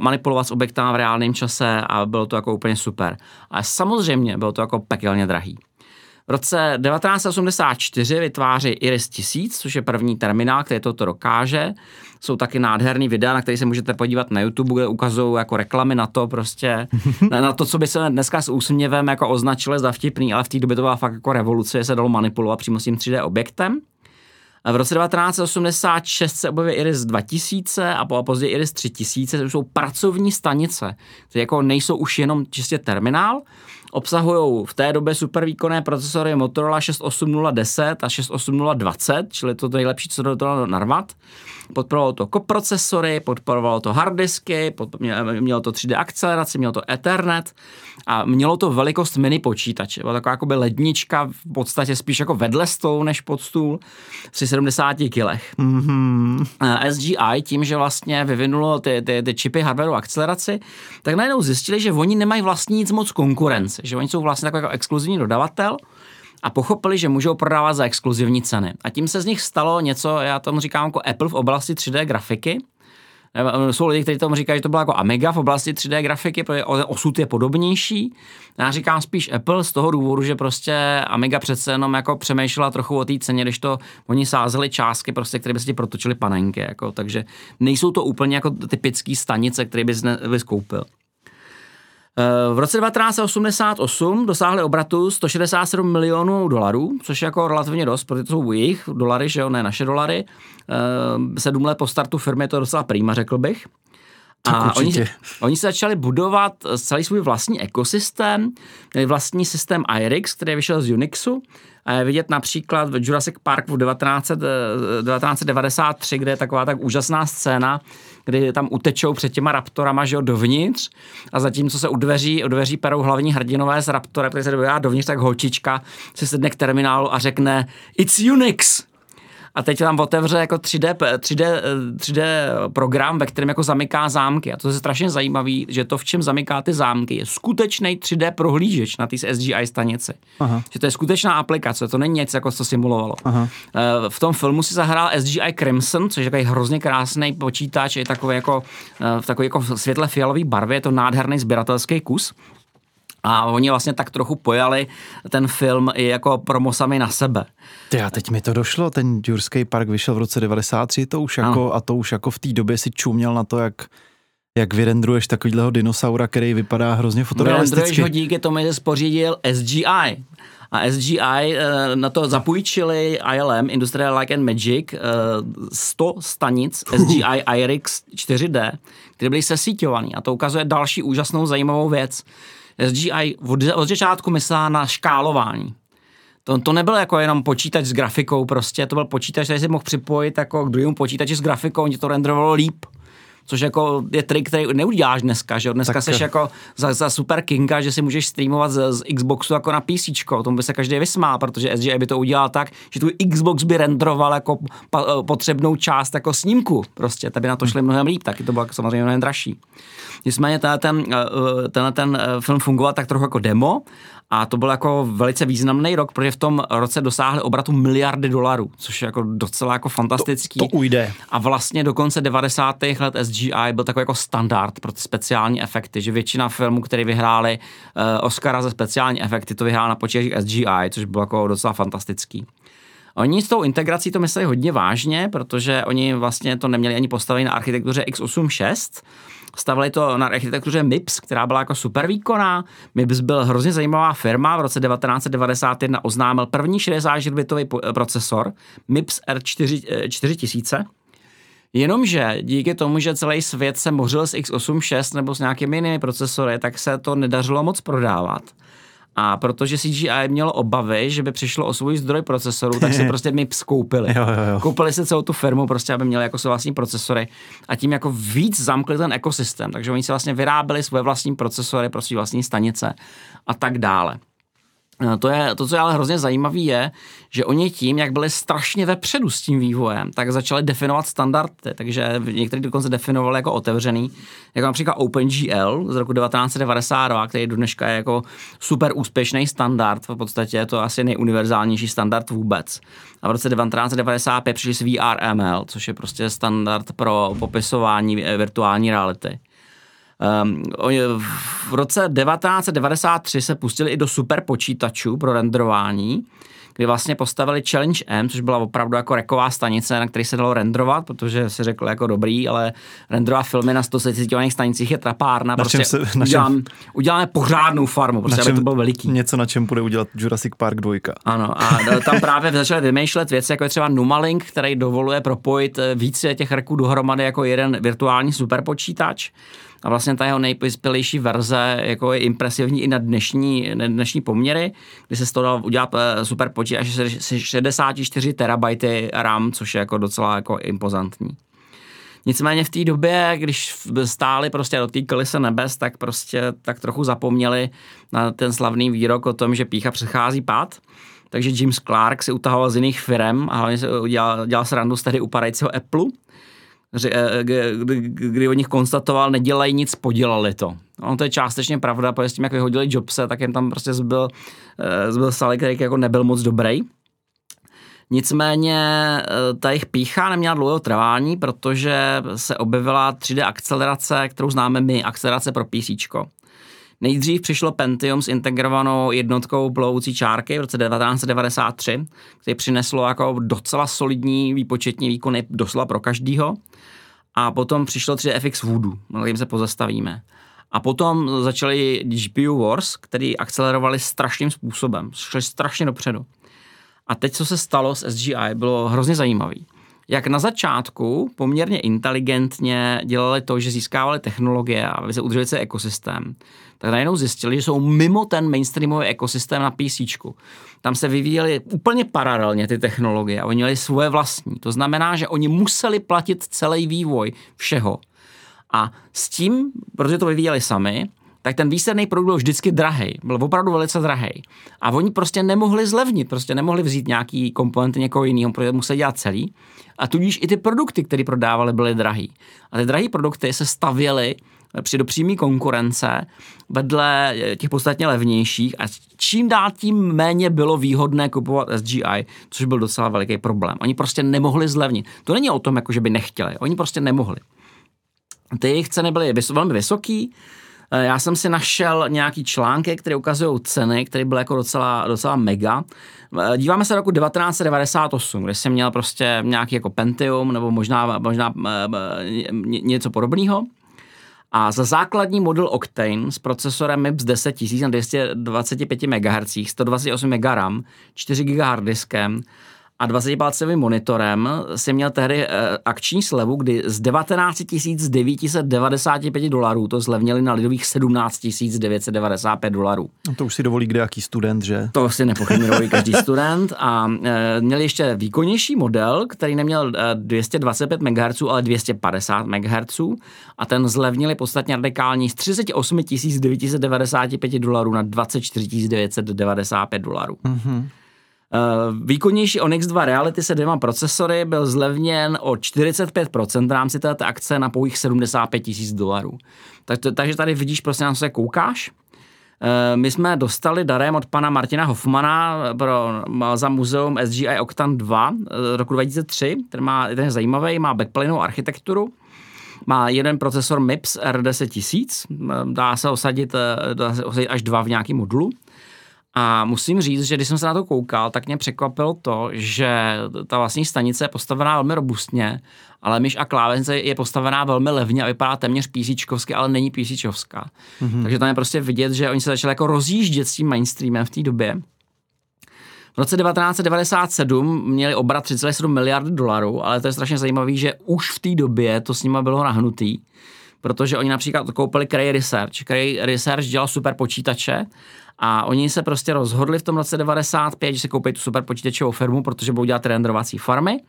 manipulovat s objektama v reálném čase a bylo to jako úplně super. Ale samozřejmě bylo to jako pekelně drahý. V roce 1984 vytváří Iris 1000, což je první terminál, který toto dokáže. Jsou taky nádherný videa, na který se můžete podívat na YouTube, kde ukazují jako reklamy na to prostě, (laughs) na, na to, co by se dneska s úsměvem jako označili za vtipný, ale v té době to byla fakt jako revoluce, se dalo manipulovat přímo s tím 3D objektem. V roce 1986 se objeví Iris 2000 a později Iris 3000, to jsou pracovní stanice, které jako nejsou už jenom čistě terminál, obsahují v té době super výkonné procesory Motorola 68010 a 68020, čili to nejlepší, co do toho narvat. Podporovalo to koprocesory, podporovalo to harddisky, mělo to 3D akceleraci, mělo to Ethernet a mělo to velikost mini počítače. Byla taková jako lednička, v podstatě spíš jako vedle stolu než pod stůl, při 70 kilech. Mm-hmm. SGI tím, že vlastně vyvinulo ty, ty, ty čipy hardwareu akceleraci, tak najednou zjistili, že oni nemají vlastně nic moc konkurence, že oni jsou vlastně takový jako exkluzivní dodavatel, a pochopili, že můžou prodávat za exkluzivní ceny. A tím se z nich stalo něco, já tomu říkám jako Apple v oblasti 3D grafiky. Jsou lidi, kteří tomu říkají, že to bylo jako Amiga v oblasti 3D grafiky, protože osud je podobnější. Já říkám spíš Apple z toho důvodu, že prostě Amiga přece jenom jako přemýšlela trochu o té ceně, když to oni sázeli částky, prostě, které by si protočily panenky. Jako, takže nejsou to úplně jako typické stanice, které bys, ne, bys koupil. V roce 1988 dosáhli obratu 167 milionů dolarů, což je jako relativně dost, protože to jsou jejich dolary, že jo, ne naše dolary. Sedm let po startu firmy je to docela prýma, řekl bych. A oni, oni se začali budovat celý svůj vlastní ekosystém, měli vlastní systém IRIX, který vyšel z Unixu. A je vidět například v Jurassic Park v 19, 1993, kde je taková tak úžasná scéna, kdy tam utečou před těma raptorama, že jo, dovnitř a zatímco se u dveří, u dveří perou hlavní hrdinové z raptora, který se dovnitř, tak holčička se sedne k terminálu a řekne It's Unix! A teď tam otevře jako 3D, 3D, 3D program, ve kterém jako zamyká zámky. A to je strašně zajímavý, že to, v čem zamyká ty zámky, je skutečný 3D prohlížeč na té SGI stanici. Aha. Že to je skutečná aplikace, to není něco, jako co simulovalo. Aha. Eh, v tom filmu si zahrál SGI Crimson, což je takový hrozně krásný počítač, je takový jako eh, v takový jako světle fialový barvě, je to nádherný sběratelský kus. A oni vlastně tak trochu pojali ten film i jako promo sami na sebe. Ty a teď mi to došlo, ten Jurský park vyšel v roce 93, to už jako, a to už jako v té době si čuměl na to, jak jak vyrendruješ takovýhleho dinosaura, který vypadá hrozně fotorealisticky. Vyrendruješ ho díky tomu, že spořídil SGI. A SGI eh, na to zapůjčili ILM, Industrial Light and Magic, 100 eh, stanic SGI IRIX 4D, které byly sesíťované. A to ukazuje další úžasnou zajímavou věc. SGI od, od začátku myslela na škálování. To, to nebyl jako jenom počítač s grafikou prostě, to byl počítač, který si mohl připojit jako k druhému počítači s grafikou, on to renderovalo líp což jako je trik, který neuděláš dneska, že Dneska tak, seš jako za, za super kinga, že si můžeš streamovat z, z Xboxu jako na PC, tomu by se každý vysmál, protože SGI by to udělal tak, že tu Xbox by renderoval jako pa, eh, potřebnou část jako snímku, prostě, by na to šli mnohem líp, taky to bylo jako samozřejmě mnohem dražší. Nicméně tenhle ten, eh, eh, tenhle ten film fungoval tak trochu jako demo a to byl jako velice významný rok, protože v tom roce dosáhli obratu miliardy dolarů, což je jako docela jako fantastický. To, to ujde. A vlastně do konce 90. let SGI byl takový jako standard pro ty speciální efekty, že většina filmů, které vyhráli uh, Oscara za speciální efekty, to vyhrál na počítačích SGI, což bylo jako docela fantastický. Oni s tou integrací to mysleli hodně vážně, protože oni vlastně to neměli ani postavení na architektuře x86, Stavili to na architektuře MIPS, která byla jako super výkonná. MIPS byl hrozně zajímavá firma. V roce 1991 oznámil první 64-bitový procesor MIPS R4 4000. Jenomže díky tomu, že celý svět se mořil s x86 nebo s nějakými jinými procesory, tak se to nedařilo moc prodávat. A protože CGI mělo obavy, že by přišlo o svůj zdroj procesorů, tak si (laughs) prostě my skoupili. Jo, jo, jo. Koupili si celou tu firmu, prostě, aby měli jako své vlastní procesory a tím jako víc zamkli ten ekosystém. Takže oni si vlastně vyráběli svoje vlastní procesory pro své vlastní stanice a tak dále. Eh, to, je, to, co je ale hrozně zajímavé, je, že oni tím, jak byli strašně vepředu s tím vývojem, tak začali definovat standardy, takže někteří dokonce definovali jako otevřený, jako například OpenGL z roku 1992, který do dneška je jako super úspěšný standard, v podstatě je to asi nejuniverzálnější standard vůbec. A v roce 1995 přišli s VRML, což je prostě standard pro popisování virtuální reality. Um, v roce 1993 se pustili i do super počítačů pro renderování, kdy vlastně postavili Challenge M, což byla opravdu jako reková stanice, na který se dalo renderovat, protože si řekl jako dobrý, ale renderovat filmy na 170 stanicích je trapárna. Na prostě se, na udělám, čem, uděláme pořádnou farmu, prostě, čem, aby to byl veliký. Něco, na čem bude udělat Jurassic Park 2. Ano, a tam právě začali vymýšlet věci, jako je třeba Numalink, který dovoluje propojit eh, více těch reků dohromady jako jeden virtuální superpočítač. A vlastně ta jeho nejvyspělejší verze jako je impresivní i na dnešní, na dnešní poměry, kdy se z toho udělat eh, super počítač 64 terabajty RAM, což je jako docela jako impozantní. Nicméně v té době, když stáli prostě dotýkali se nebes, tak prostě tak trochu zapomněli na ten slavný výrok o tom, že pícha přechází pád. Takže James Clark si utahoval z jiných firm a hlavně se udělal, dělal srandu z tehdy upadajícího Apple kdy, kdy o nich konstatoval, nedělají nic, podělali to. Ono to je částečně pravda, protože s tím, jak vyhodili Jobse, tak jen tam prostě zbyl, eh, zbyl Sally, který jako nebyl moc dobrý. Nicméně eh, ta jejich pícha neměla dlouhého trvání, protože se objevila 3D akcelerace, kterou známe my, akcelerace pro PC. Nejdřív přišlo Pentium s integrovanou jednotkou plovoucí čárky v roce 1993, který přineslo jako docela solidní výpočetní výkony doslova pro každýho. A potom přišlo 3DFX Voodoo, na kterým se pozastavíme. A potom začaly GPU Wars, který akcelerovali strašným způsobem, šli strašně dopředu. A teď, co se stalo s SGI, bylo hrozně zajímavé jak na začátku poměrně inteligentně dělali to, že získávali technologie a udrželi se ekosystém, tak najednou zjistili, že jsou mimo ten mainstreamový ekosystém na PC. Tam se vyvíjely úplně paralelně ty technologie a oni měli svoje vlastní. To znamená, že oni museli platit celý vývoj všeho. A s tím, protože to vyvíjeli sami, tak ten výsledný produkt byl vždycky drahý, byl opravdu velice drahý. A oni prostě nemohli zlevnit, prostě nemohli vzít nějaký komponenty někoho jiného, protože museli dělat celý. A tudíž i ty produkty, které prodávali, byly drahý. A ty drahé produkty se stavěly při do přímé konkurence vedle těch podstatně levnějších a čím dál tím méně bylo výhodné kupovat SGI, což byl docela veliký problém. Oni prostě nemohli zlevnit. To není o tom, jako že by nechtěli, oni prostě nemohli. Ty jejich ceny byly velmi vysoký, Eh, já jsem si našel nějaký články, které ukazují ceny, které byly jako docela, docela mega. Eh, díváme se roku 1998, kde jsem měl prostě nějaký jako Pentium nebo možná, možná eh, něco podobného. A za základní model Octane s procesorem MIPS 10000 na 225 MHz, 128 MB RAM, 4 GB hard diskem, a 20-palcovým monitorem si měl tehdy eh, akční slevu, kdy z 19 995 dolarů to zlevnili na lidových 17 995 dolarů. No to už si dovolí kdejaký student, že? To si nepochybně dovolí každý student a e, měli ještě výkonnější model, který neměl 225 MHz, ale 250 MHz a ten zlevnili podstatně radikální z 38 995 dolarů na 24 995 dolarů. Mm-hmm. Uh, výkonnější Onyx 2 Reality se dvěma procesory byl zlevněn o 45% v rámci této akce na pouhých 75 tisíc dolarů. Tak to, takže tady vidíš, prostě co se koukáš. Uh, my jsme dostali darem od pana Martina Hoffmana pro, za muzeum SGI Octan 2 uh, roku 2003, který má, ten je zajímavý, má backplaneovou architekturu, má jeden procesor MIPS R10000, dá se osadit, dá se osadit až dva v nějakém modulu. A musím říct, že když jsem se na to koukal, tak mě překvapilo to, že ta vlastní stanice je postavená velmi robustně, ale myš a klávesnice je postavená velmi levně a vypadá téměř písíčkovsky, ale není písíčovská. Mm-hmm. Takže tam je prostě vidět, že oni se začali jako rozjíždět s tím mainstreamem v té době. V roce 1997 měli obrat 3,7 miliardy dolarů, ale to je strašně zajímavé, že už v té době to s nimi bylo nahnutý, protože oni například koupili Cray Research. Cray Research dělal super počítače a oni se prostě rozhodli v tom roce 95, že si koupí tu super počítačovou firmu, protože budou dělat renderovací farmy.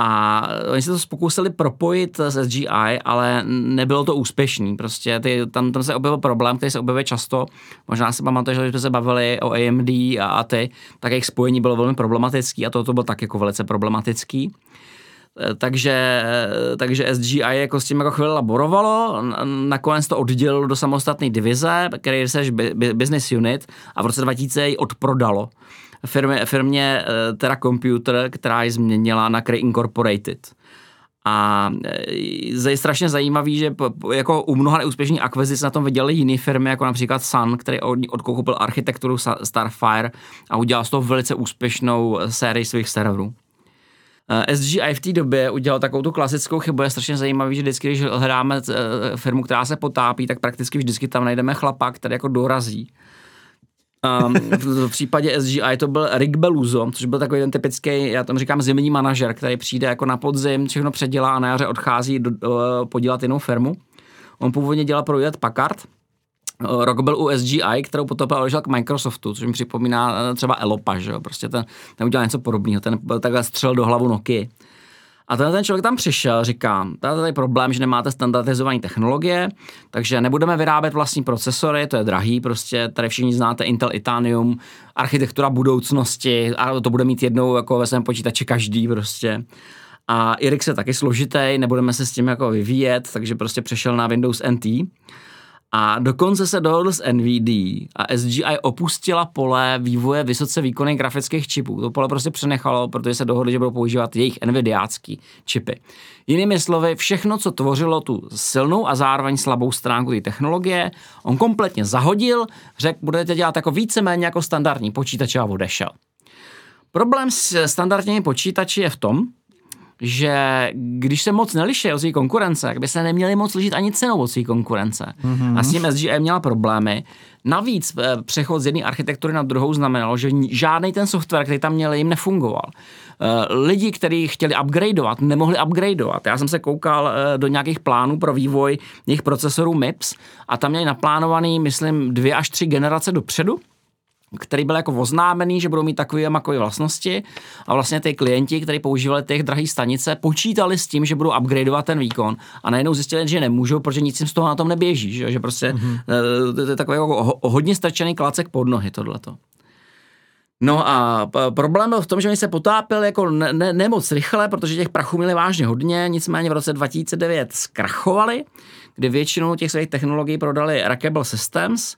A oni se to pokusili propojit s SGI, ale nebylo to úspěšný. Prostě ty, tam, tam se objevil problém, který se objevuje často. Možná si pamatuješ, že jsme se bavili o AMD a, a ty, tak jejich spojení bylo velmi problematický a toto bylo tak jako velice problematický. Eh, takže, eh, takže SGI jako s tím jako chvíli laborovalo, nakonec to oddělilo do samostatné divize, který Research Business Unit a v roce 2000 ji odprodalo firmě, firmě eh, Terra Computer, která ji změnila na Cray Incorporated. A je strašně zajímavý, že jako u mnoha neúspěšných akvizic na tom vydělali jiné firmy, jako například Sun, který odkoupil architekturu Starfire a udělal z toho velice úspěšnou sérii svých serverů. Eh, SGI v té době udělal takovou tu klasickou chybu, je strašně zajímavý, že vždycky, když hledáme eh, firmu, která se potápí, tak prakticky vždycky tam najdeme chlapa, který jako dorazí. Um, v případě SGI to byl Rick Beluzo, což byl takový ten typický, já tam říkám zimní manažer, který přijde jako na podzim, všechno předělá a na jaře odchází do, do, podělat jinou firmu. On původně dělal pro Jet Packard, rok byl u SGI, kterou potom odešel k Microsoftu, což mi připomíná eh, třeba Elopa, že jo? Prostě ten, ten udělal něco podobného, ten takhle střel do hlavu Nokia. A ten, ten člověk tam přišel, říká, tady je problém, že nemáte standardizované technologie, takže nebudeme vyrábět vlastní procesory, to je drahý, prostě tady všichni znáte Intel Itanium, architektura budoucnosti, a to bude mít jednou jako ve svém počítači každý prostě. A IRIX je taky složitý, nebudeme se s tím jako vyvíjet, takže prostě přešel na Windows NT. A dokonce se dohodl s NVD a SGI opustila pole vývoje vysoce výkonných grafických čipů. To pole prostě přenechalo, protože se dohodli, že budou používat jejich NVIDIácký čipy. Jinými slovy, všechno, co tvořilo tu silnou a zároveň slabou stránku té technologie, on kompletně zahodil, řekl, budete dělat jako víceméně jako standardní počítač a odešel. Problém s standardními počítači je v tom, že když se moc neliší od své konkurence, tak by se neměli moc lišit ani cenou od své konkurence. Mm-hmm. A s tím SGA měla problémy. Navíc eh, přechod z jedné architektury na druhou znamenalo, že žádný ten software, který tam měli, jim nefungoval. Eh, lidi, kteří chtěli upgradeovat, nemohli upgradeovat. Já jsem se koukal eh, do nějakých plánů pro vývoj jejich procesorů MIPS a tam měli naplánovaný, myslím, dvě až tři generace dopředu který byl jako oznámený, že budou mít takové a makové vlastnosti a vlastně ty klienti, kteří používali těch drahých stanice, počítali s tím, že budou upgradeovat ten výkon a najednou zjistili, že nemůžou, protože nic jim z toho na tom neběží, že, že prostě mm-hmm. to je takový jako hodně strčený klacek pod nohy tohleto. No a problém byl v tom, že oni se potápili jako ne, ne, ne moc rychle, protože těch prachů měli vážně hodně, nicméně v roce 2009 zkrachovali, kdy většinu těch svých technologií prodali Rackable Systems,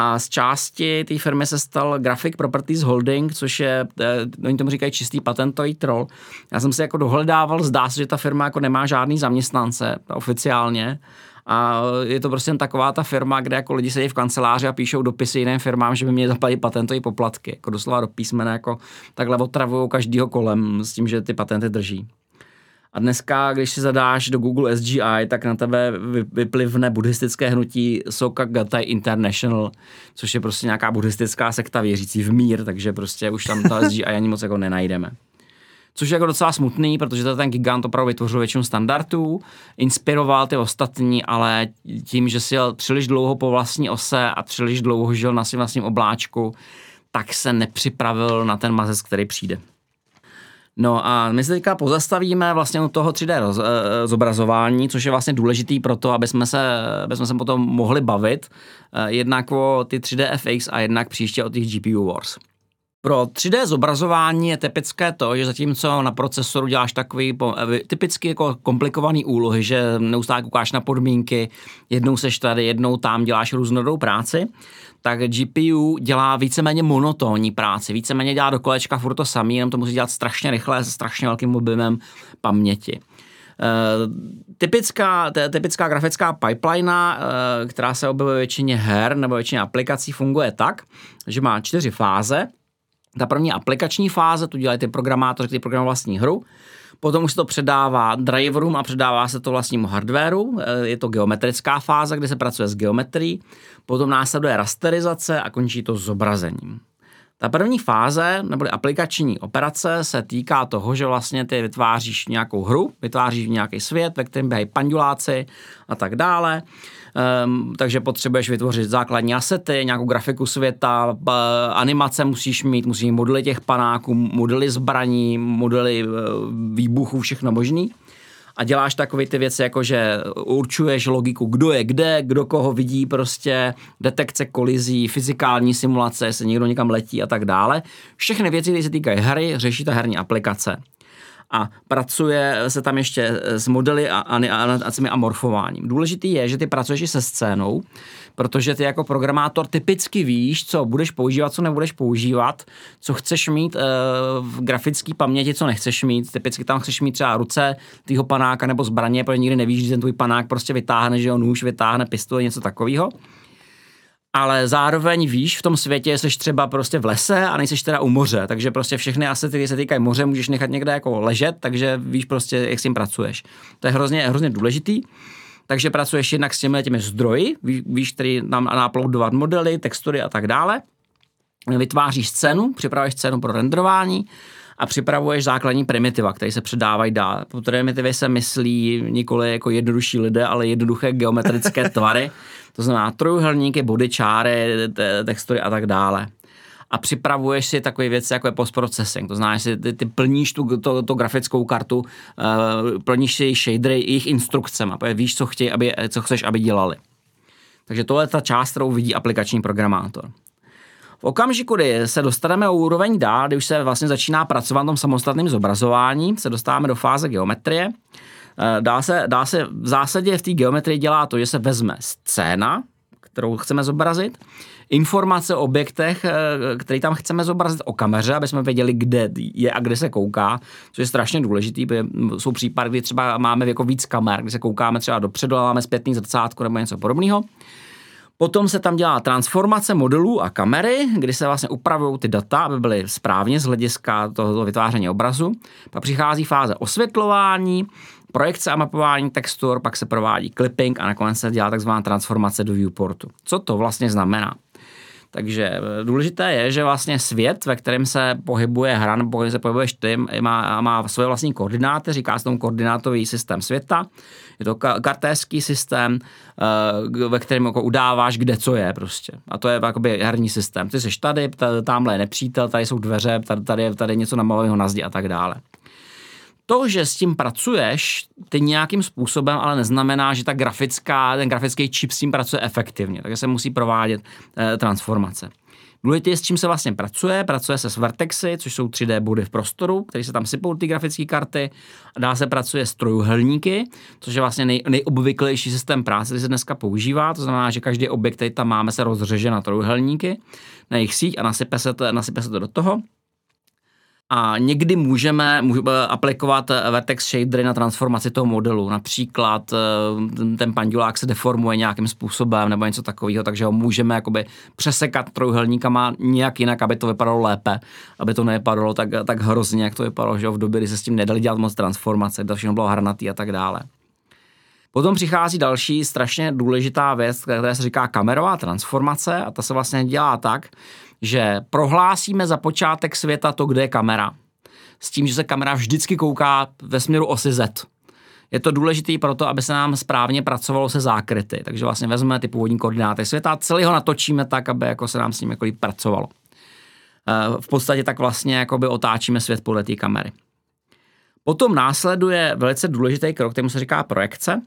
a z části té firmy se stal Graphic Properties Holding, což je, eh, oni tomu říkají čistý patentový troll. Já jsem si jako dohledával, zdá se, že ta firma jako nemá žádný zaměstnance oficiálně, a je to prostě taková ta firma, kde jako lidi sedí v kanceláři a píšou dopisy jiným firmám, že by měli zaplatit patentové poplatky. Jako doslova do písmene, jako takhle otravují každýho kolem s tím, že ty patenty drží. A dneska, když si zadáš do Google SGI, tak na tebe vyplivne buddhistické hnutí Soka Gata International, což je prostě nějaká buddhistická sekta věřící v mír, takže prostě už tam ta SGI ani moc jako nenajdeme. Což je jako docela smutný, protože to ten gigant opravdu vytvořil většinu standardů, inspiroval ty ostatní, ale tím, že si jel příliš dlouho po vlastní ose a příliš dlouho žil na svém vlastním obláčku, tak se nepřipravil na ten mazec, který přijde. No a my se teďka pozastavíme vlastně u toho 3D roz, e, zobrazování, což je vlastně důležitý pro to, aby jsme se, aby jsme se potom mohli bavit e, jednak o ty 3D FX a jednak příště o těch GPU Wars. Pro 3D zobrazování je typické to, že zatímco na procesoru děláš takový typicky jako komplikovaný úlohy, že neustále koukáš na podmínky, jednou seš tady, jednou tam, děláš různorodou práci, tak GPU dělá víceméně monotónní práci, víceméně dělá do kolečka furt to samý, jenom to musí dělat strašně rychle, se strašně velkým objemem paměti. Uh, typická, typická grafická pipeline, uh, která se objevuje většině her nebo většině aplikací, funguje tak, že má čtyři fáze. Ta první aplikační fáze, tu dělají ty programátoři, kteří programují vlastní hru. Potom už se to předává driverům a předává se to vlastnímu hardwareu. Eh, je to geometrická fáze, kde se pracuje s geometrií. Potom následuje rasterizace a končí to zobrazením. Ta první fáze, nebo aplikační operace, se týká toho, že vlastně ty vytváříš nějakou hru, vytváříš nějaký svět, ve kterém běhají panduláci a tak dále. Um, takže potřebuješ vytvořit základní asety, nějakou grafiku světa, animace musíš mít, musíš mít modely těch panáků, modely zbraní, modely uh, výbuchů, všechno možný a děláš takové ty věci, jako že určuješ logiku, kdo je kde, kdo koho vidí, prostě detekce kolizí, fyzikální simulace, jestli někdo někam letí a tak dále. Všechny věci, které se týkají hry, řeší ta herní aplikace a pracuje se tam ještě s modely a, a, a, a, a morfováním. Důležitý je, že ty pracuješ se scénou, protože ty jako programátor typicky víš, co budeš používat, co nebudeš používat, co chceš mít e, v grafické paměti, co nechceš mít. Typicky tam chceš mít třeba ruce tvýho panáka nebo zbraně, protože nikdy nevíš, že ten tvůj panák prostě vytáhne, že on nůž vytáhne pistoli, něco takového ale zároveň víš v tom světě, jsi třeba prostě v lese a nejsi teda u moře, takže prostě všechny asety, které se týkají moře, můžeš nechat někde jako ležet, takže víš prostě, jak s tím pracuješ. To je hrozně, hrozně důležitý. Takže pracuješ jednak s těmi, těmi zdroji, víš, víš který nám náploudovat modely, textury a tak dále. Vytváříš scénu, připravuješ scénu pro renderování a připravuješ základní primitiva, které se předávají dál. Po primitivy se myslí nikoli jako jednodušší lidé, ale jednoduché geometrické (laughs) tvary. To znamená trojuhelníky, body, čáry, textury a tak dále a připravuješ si takové věci, jako je postprocessing. To znamená, že ty, ty plníš tu, to, to grafickou kartu, uh, plníš si jejich shadery, jejich instrukcemi, víš, co, chtějí, aby, co chceš, aby dělali. Takže tohle je ta část, kterou vidí aplikační programátor. V okamžiku, kdy se dostaneme o úroveň dál, kdy už se vlastně začíná pracovat na tom samostatném zobrazování, se dostáváme do fáze geometrie, eh, dá se, dá se v zásadě v té geometrii dělá to, že se vezme scéna, kterou chceme zobrazit, informace o objektech, eh, který tam chceme zobrazit o kameře, aby jsme věděli, kde je a kde se kouká, což je strašně důležitý, jsou případy, kdy třeba máme jako víc kamer, kdy se koukáme třeba dopředu a máme zpětný zrcátko nebo něco podobného. Potom se tam dělá transformace modelů a kamery, kdy se vlastně upravují ty data, aby byly správně z hlediska toho vytváření obrazu. Pak přichází fáze osvětlování, projekce a mapování textur, pak se provádí clipping a nakonec se dělá takzvaná transformace do viewportu. Co to vlastně znamená? Takže eh, důležité je, že vlastně svět, ve kterém se pohybuje hra, nebo se pohybuješ ty, má, má svoje vlastní koordináty, říká se tomu koordinátový systém světa. Je to kartéský systém, eh, ve kterém jako udáváš, kde co je prostě. A to je jakoby herní systém. Ty jsi tady, tamhle je nepřítel, tady jsou dveře, tady, tady, je, tady něco na zdi a tak dále. To, že s tím pracuješ, ty nějakým způsobem, ale neznamená, že ta grafická, ten grafický čip s tím pracuje efektivně. Takže se musí provádět eh, transformace. Důležité je, s čím se vlastně pracuje. Pracuje se s vertexy, což jsou 3D body v prostoru, které se tam sypou ty grafické karty. Dá se pracuje s trojuhelníky, což je vlastně nej, nejobvyklejší systém práce, který se dneska používá. To znamená, že každý objekt, který tam máme, se rozřeže na trojuhelníky na jejich síť a nasype se to, nasype se to do toho. A někdy můžeme, můžeme aplikovat vertex shadery na transformaci toho modelu. Například eh, ten pandulák se deformuje nějakým způsobem nebo něco takového, takže ho můžeme jakoby přesekat trojuhelníkama nějak jinak, aby to vypadalo lépe, aby to nevypadalo tak, tak hrozně, jak to vypadalo že v době, kdy se s tím nedali dělat moc transformace, to všechno bylo hranatý a tak dále. Potom přichází další strašně důležitá věc, která se říká kamerová transformace a ta se vlastně dělá tak, že prohlásíme za počátek světa to, kde je kamera. S tím, že se kamera vždycky kouká ve směru osy Z. Je to důležité proto, aby se nám správně pracovalo se zákryty. Takže vlastně vezmeme ty původní koordináty světa, celý ho natočíme tak, aby jako se nám s ním jako pracovalo. Eh, v podstatě tak vlastně jakoby otáčíme svět podle té kamery. Potom následuje velice důležitý krok, kterému se říká projekce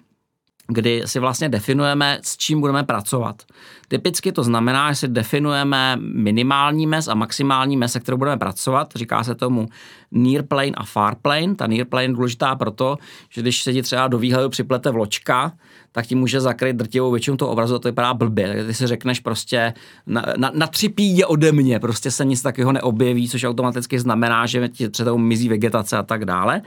kdy si vlastně definujeme, s čím budeme pracovat. Typicky to znamená, že si definujeme minimální mes a maximální mes, se kterou budeme pracovat. Říká se tomu near plane a far plane. Ta near plane je důležitá proto, že když se ti třeba do výhledu připlete vločka, tak ti může zakryt drtivou většinu toho obrazu a to vypadá blbě. Tak ty si řekneš prostě na, na, na tři pídě ode mě, prostě se nic takového neobjeví, což automaticky znamená, že ti třeba mizí vegetace a tak dále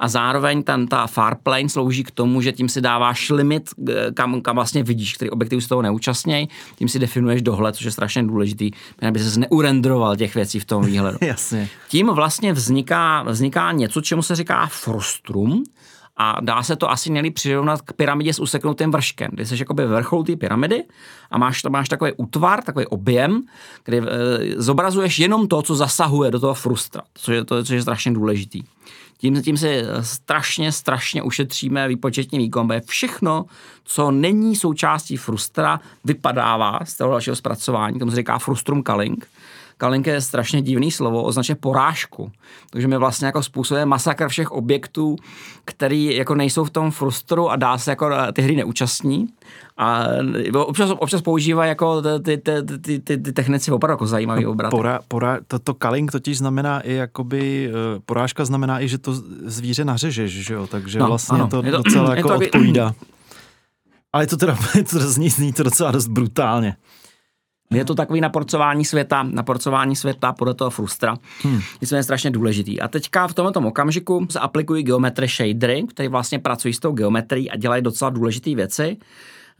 a zároveň ten, ta far plane slouží k tomu, že tím si dáváš limit, eh, kam, kam vlastně vidíš, který objektiv z toho neúčastněj, tím si definuješ dohled, což je strašně důležitý, aby se neurendroval těch věcí v tom výhledu. (laughs) Jasně. Tím vlastně vzniká, vzniká něco, čemu se říká frustrum, a dá se to asi měli přirovnat k pyramidě s useknutým vrškem, kdy jsi jakoby vrchol té pyramidy a máš, to, máš takový útvar, takový objem, kdy e, zobrazuješ jenom to, co zasahuje do toho frustra, což je, to, což je strašně důležitý. Tím, tím si strašně, strašně ušetříme výpočetní výkon, všechno, co není součástí frustra, vypadává z toho dalšího zpracování, tomu se říká frustrum culling. Culling je strašně divný slovo, označuje porážku. Takže my vlastně jako způsobuje masakr všech objektů, který jako nejsou v tom frustru a dá se jako ty hry neúčastní. A občas, občas používá jako ty, ty, ty, ty, ty technici opravdu jako zajímavý no, obrat. Pora, pora, to, to culling totiž znamená i jakoby, uh, porážka znamená i, že to zvíře nařežeš, že jo? Takže no, vlastně ano. to, je to docela jako to, odpovídá. Ale to teda (laughs) to zní, zní to docela dost brutálně. Je to takový naporcování světa, naporcování světa podle toho frustra. Hmm. je strašně důležitý. A teďka v tomto okamžiku se aplikují geometry shadery, které vlastně pracují s tou geometrií a dělají docela důležité věci.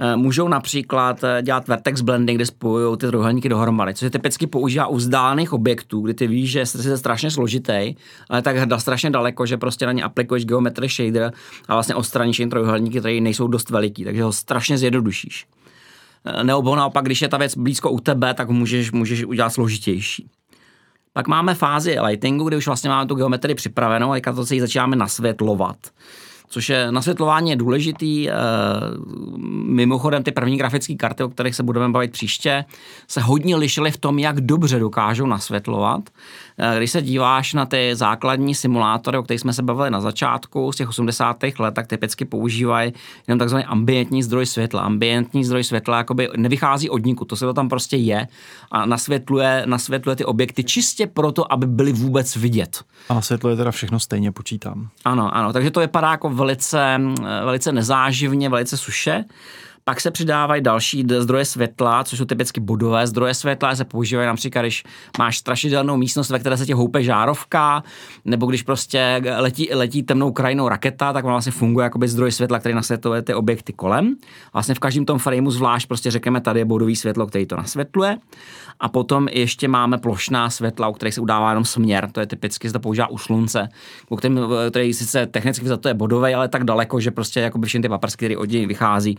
Eh, můžou například eh, dělat vertex blending, kde spojují ty trojuhelníky dohromady, což se typicky používá u vzdálených objektů, kdy ty víš, že je strašně složitý, ale tak hrdá strašně daleko, že prostě na ně aplikuješ geometry shader a vlastně odstraníš jen trojuhelníky, které nejsou dost veliký, takže ho strašně zjednodušíš. Eh, nebo naopak, když je ta věc blízko u tebe, tak můžeš, můžeš udělat složitější. Pak máme fázi lightingu, kdy už vlastně máme tu geometrii připravenou a to se ji začínáme nasvětlovat což je nasvětlování je důležitý. Eh, mimochodem ty první grafické karty, o kterých se budeme bavit příště, se hodně lišily v tom, jak dobře dokážou nasvětlovat. Eh, když se díváš na ty základní simulátory, o kterých jsme se bavili na začátku z těch 80. let, tak typicky používají jenom takzvaný ambientní zdroj světla. Ambientní zdroj světla jakoby nevychází od niku, to se to tam prostě je a nasvětluje, nasvětluje ty objekty čistě proto, aby byly vůbec vidět. A nasvětluje teda všechno stejně, počítám. Ano, ano, takže to vypadá jako velice, velice nezáživně, velice suše. Pak se přidávají další zdroje světla, což jsou typicky budové zdroje světla, se používají například, když máš strašidelnou místnost, ve které se ti houpe žárovka, nebo když prostě letí, letí temnou krajinou raketa, tak on vlastně funguje jako zdroj světla, který nasvětluje ty objekty kolem. Vlastně v každém tom frameu zvlášť prostě řekneme, tady je bodový světlo, který to nasvětluje. A potom ještě máme plošná světla, u kterých se udává jenom směr, to je typicky, se to používá u slunce, u kterým, který sice technicky za to je bodový, ale tak daleko, že prostě všechny ty paprsky, které od něj vychází,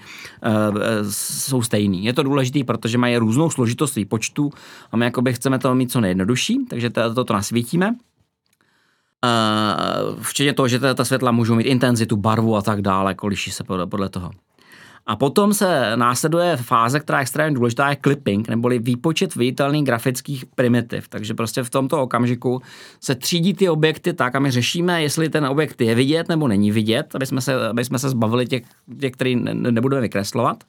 jsou stejný. Je to důležité, protože mají různou složitost výpočtu a my jakoby chceme to mít co nejjednodušší, takže to, to, to nasvítíme. Včetně toho, že ta, světla můžou mít intenzitu, barvu a tak dále, jako liší se podle toho. A potom se následuje fáze, která je extrémně důležitá, je clipping, neboli výpočet viditelných grafických primitiv. Takže prostě v tomto okamžiku se třídí ty objekty tak a my řešíme, jestli ten objekt je vidět nebo není vidět, aby jsme se, aby jsme se zbavili těch, těch který nebudeme vykreslovat.